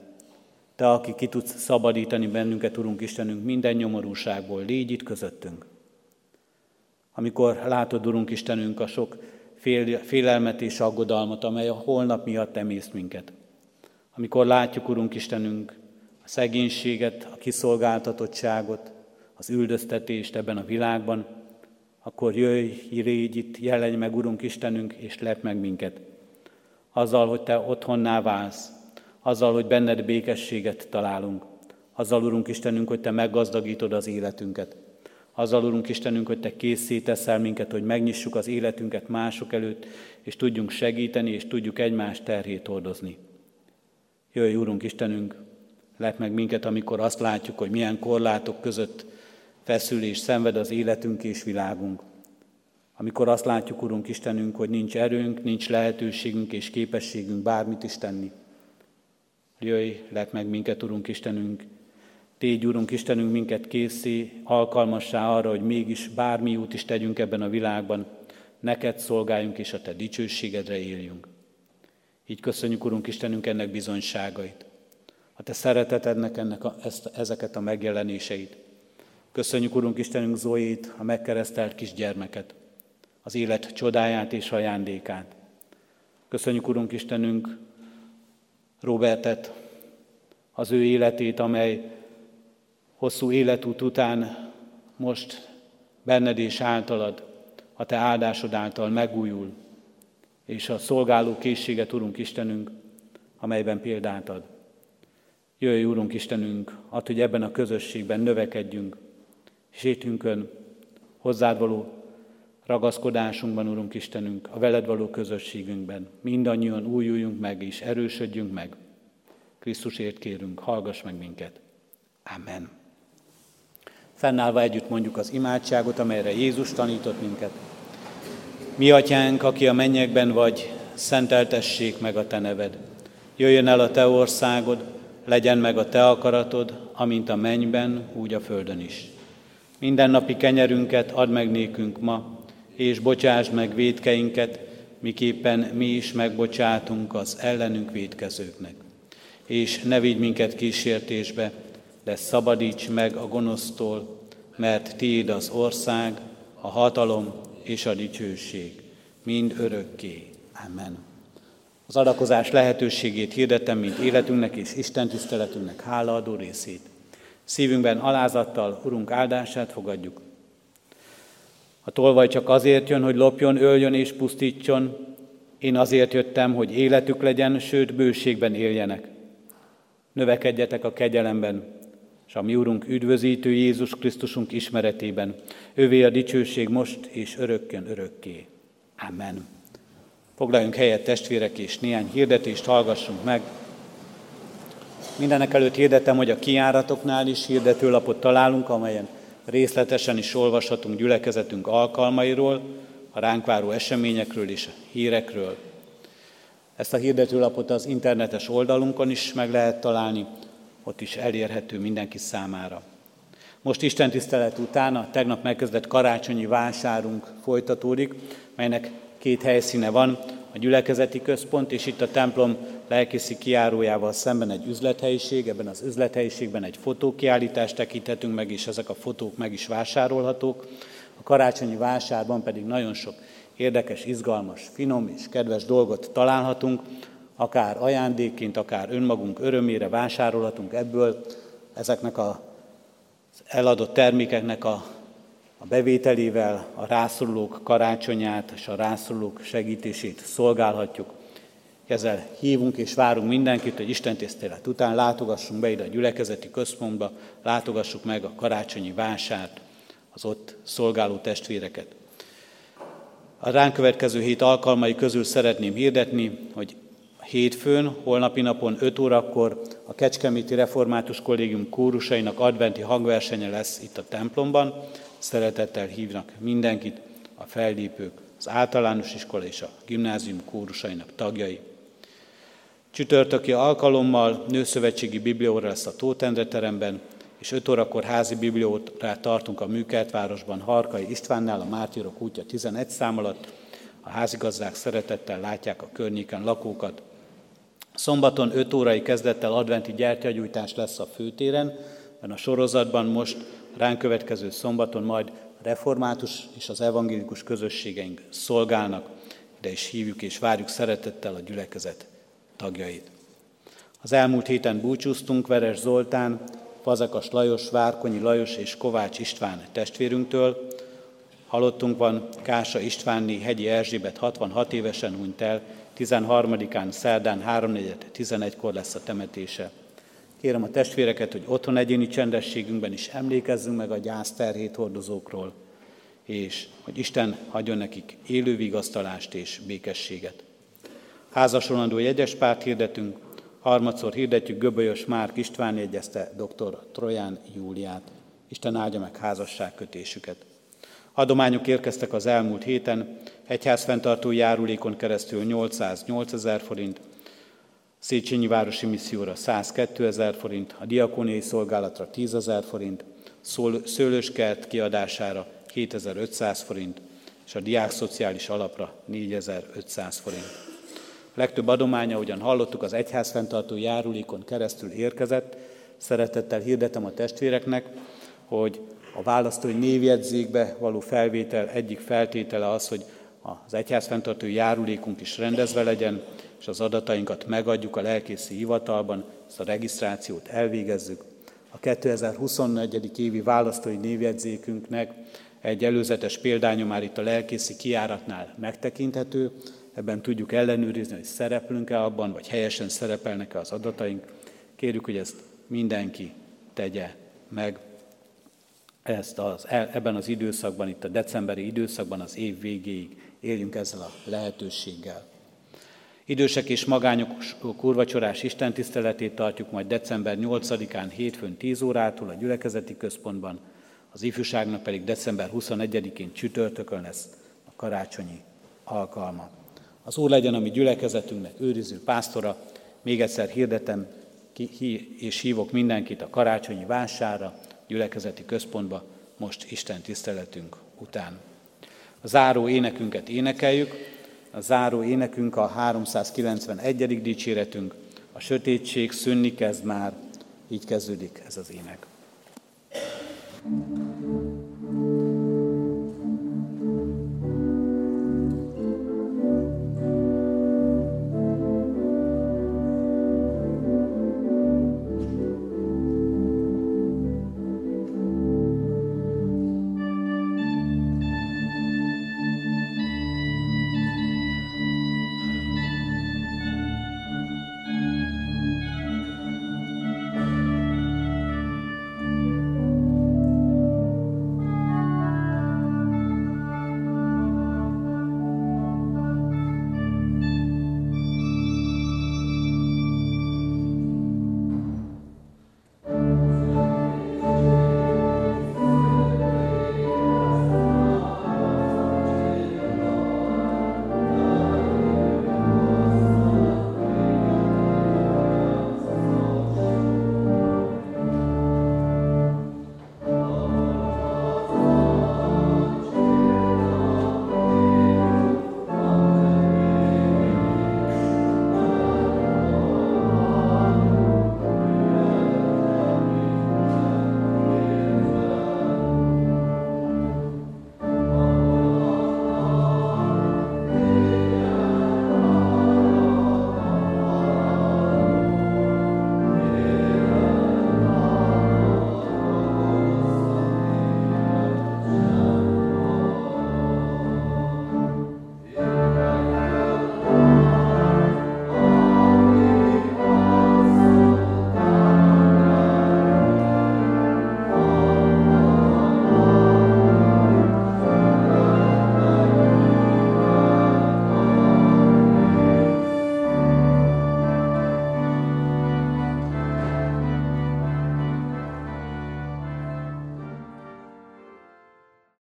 Te, aki ki tudsz szabadítani bennünket, Urunk Istenünk, minden nyomorúságból, légy itt közöttünk. Amikor látod, Urunk Istenünk, a sok fél, félelmet és aggodalmat, amely a holnap miatt emészt minket. Amikor látjuk, Urunk Istenünk, a szegénységet, a kiszolgáltatottságot, az üldöztetést ebben a világban, akkor jöjj, légy itt, jelenj meg, Urunk Istenünk, és lep meg minket. Azzal, hogy Te otthonná válsz, azzal, hogy benned békességet találunk, azzal, Urunk Istenünk, hogy Te meggazdagítod az életünket, azzal, Urunk Istenünk, hogy Te készíteszel minket, hogy megnyissuk az életünket mások előtt, és tudjunk segíteni, és tudjuk egymás terhét hordozni. Jöjj, Úrunk Istenünk, lep meg minket, amikor azt látjuk, hogy milyen korlátok között feszül és szenved az életünk és világunk. Amikor azt látjuk, Urunk Istenünk, hogy nincs erőnk, nincs lehetőségünk és képességünk bármit is tenni. Jöjj, lep meg minket, Urunk Istenünk, Tégy, Urunk Istenünk, minket készé, alkalmassá arra, hogy mégis bármi út is tegyünk ebben a világban, neked szolgáljunk és a te dicsőségedre éljünk. Így köszönjük, Urunk Istenünk, ennek bizonyságait. A te szeretetednek ennek a, ezt, ezeket a megjelenéseit. Köszönjük, Urunk Istenünk, Zoét, a megkeresztelt kisgyermeket, az élet csodáját és ajándékát. Köszönjük, Urunk Istenünk, Robertet, az ő életét, amely hosszú életút után most benned és általad, a te áldásod által megújul, és a szolgáló készséget, Urunk Istenünk, amelyben példát ad. Jöjj, Úrunk Istenünk, add, hogy ebben a közösségben növekedjünk, sétünkön, hozzád való ragaszkodásunkban, Urunk Istenünk, a veled való közösségünkben. Mindannyian újuljunk meg és erősödjünk meg. Krisztusért kérünk, hallgass meg minket. Amen. Fennállva együtt mondjuk az imádságot, amelyre Jézus tanított minket. Mi atyánk, aki a mennyekben vagy, szenteltessék meg a te neved. Jöjjön el a te országod, legyen meg a te akaratod, amint a mennyben, úgy a földön is. Minden napi kenyerünket add meg nékünk ma, és bocsáss meg védkeinket, miképpen mi is megbocsátunk az ellenünk védkezőknek. És ne vigy minket kísértésbe, de szabadíts meg a gonosztól, mert tiéd az ország, a hatalom és a dicsőség, mind örökké. Amen. Az adakozás lehetőségét hirdetem, mint életünknek és Isten tiszteletünknek hálaadó részét. Szívünkben alázattal Urunk áldását fogadjuk. A tolvaj csak azért jön, hogy lopjon, öljön és pusztítson. Én azért jöttem, hogy életük legyen, sőt bőségben éljenek. Növekedjetek a kegyelemben, és a mi Úrunk üdvözítő Jézus Krisztusunk ismeretében. Ővé a dicsőség most és örökken örökké. Amen. Foglaljunk helyet testvérek, és néhány hirdetést hallgassunk meg. Mindenek előtt hirdetem, hogy a kiáratoknál is hirdetőlapot találunk, amelyen részletesen is olvashatunk gyülekezetünk alkalmairól, a ránk váró eseményekről és hírekről. Ezt a hirdetőlapot az internetes oldalunkon is meg lehet találni, ott is elérhető mindenki számára. Most Isten tisztelet után a tegnap megkezdett karácsonyi vásárunk folytatódik, melynek két helyszíne van, a gyülekezeti központ, és itt a templom lelkészi kiárójával szemben egy üzlethelyiség, ebben az üzlethelyiségben egy fotókiállítást tekinthetünk meg, és ezek a fotók meg is vásárolhatók. A karácsonyi vásárban pedig nagyon sok érdekes, izgalmas, finom és kedves dolgot találhatunk, akár ajándékként, akár önmagunk örömére vásárolhatunk ebből, ezeknek a eladott termékeknek a, a bevételével a rászorulók karácsonyát és a rászorulók segítését szolgálhatjuk. Ezzel hívunk és várunk mindenkit, hogy Isten tisztelet után látogassunk be ide a gyülekezeti központba, látogassuk meg a karácsonyi vásárt, az ott szolgáló testvéreket. A ránk következő hét alkalmai közül szeretném hirdetni, hogy hétfőn, holnapi napon 5 órakor a Kecskeméti Református Kollégium kórusainak adventi hangversenye lesz itt a templomban. Szeretettel hívnak mindenkit, a fellépők, az általános iskola és a gimnázium kórusainak tagjai. Csütörtöki alkalommal nőszövetségi biblióra lesz a Tótendre teremben, és 5 órakor házi bibliórát tartunk a Műkertvárosban Harkai Istvánnál, a Mártírok útja 11 szám alatt. A házigazdák szeretettel látják a környéken lakókat. Szombaton 5 órai kezdettel adventi gyertyagyújtás lesz a főtéren, mert a sorozatban most ránk következő szombaton majd református és az evangélikus közösségeink szolgálnak, de is hívjuk és várjuk szeretettel a gyülekezet tagjait. Az elmúlt héten búcsúztunk Veres Zoltán, Fazekas Lajos, Várkonyi Lajos és Kovács István testvérünktől. Halottunk van Kása Istvánni Hegyi Erzsébet 66 évesen hunyt el, 13-án szerdán 3.4.11-kor lesz a temetése. Kérem a testvéreket, hogy otthon egyéni csendességünkben is emlékezzünk meg a gyász terhét hordozókról, és hogy Isten hagyjon nekik élő vigasztalást és békességet. Házasolandó jegyes párt hirdetünk, harmadszor hirdetjük Göbölyös Márk István jegyezte dr. Troján Júliát. Isten áldja meg házasságkötésüket. Adományok érkeztek az elmúlt héten, egyházfenntartó járulékon keresztül 808 ezer forint, Széchenyi Városi Misszióra 102 ezer forint, a diakóniai szolgálatra 10 ezer forint, szőlőskert kiadására 2500 forint, és a diák szociális alapra 4500 forint. A legtöbb adománya, ugyan hallottuk, az egyházfenntartó járulékon keresztül érkezett. Szeretettel hirdetem a testvéreknek, hogy a választói névjegyzékbe való felvétel egyik feltétele az, hogy az egyházfenntartó járulékunk is rendezve legyen, és az adatainkat megadjuk a lelkészi hivatalban, ezt a regisztrációt elvégezzük. A 2024. évi választói névjegyzékünknek egy előzetes példánya már itt a lelkészi kiáratnál megtekinthető, ebben tudjuk ellenőrizni, hogy szereplünk-e abban, vagy helyesen szerepelnek-e az adataink. Kérjük, hogy ezt mindenki tegye meg. Ezt az, ebben az időszakban, itt a decemberi időszakban, az év végéig éljünk ezzel a lehetőséggel. Idősek és magányok kurvacsorás istentiszteletét tartjuk majd december 8-án hétfőn 10 órától a gyülekezeti központban, az ifjúságnak pedig december 21-én csütörtökön lesz a karácsonyi alkalma. Az Úr legyen a mi gyülekezetünknek őriző pásztora. Még egyszer hirdetem és hívok mindenkit a karácsonyi vására, gyülekezeti központba, most Isten tiszteletünk után. A záró énekünket énekeljük, a záró énekünk a 391. dicséretünk, a sötétség szűnni kezd már, így kezdődik ez az ének.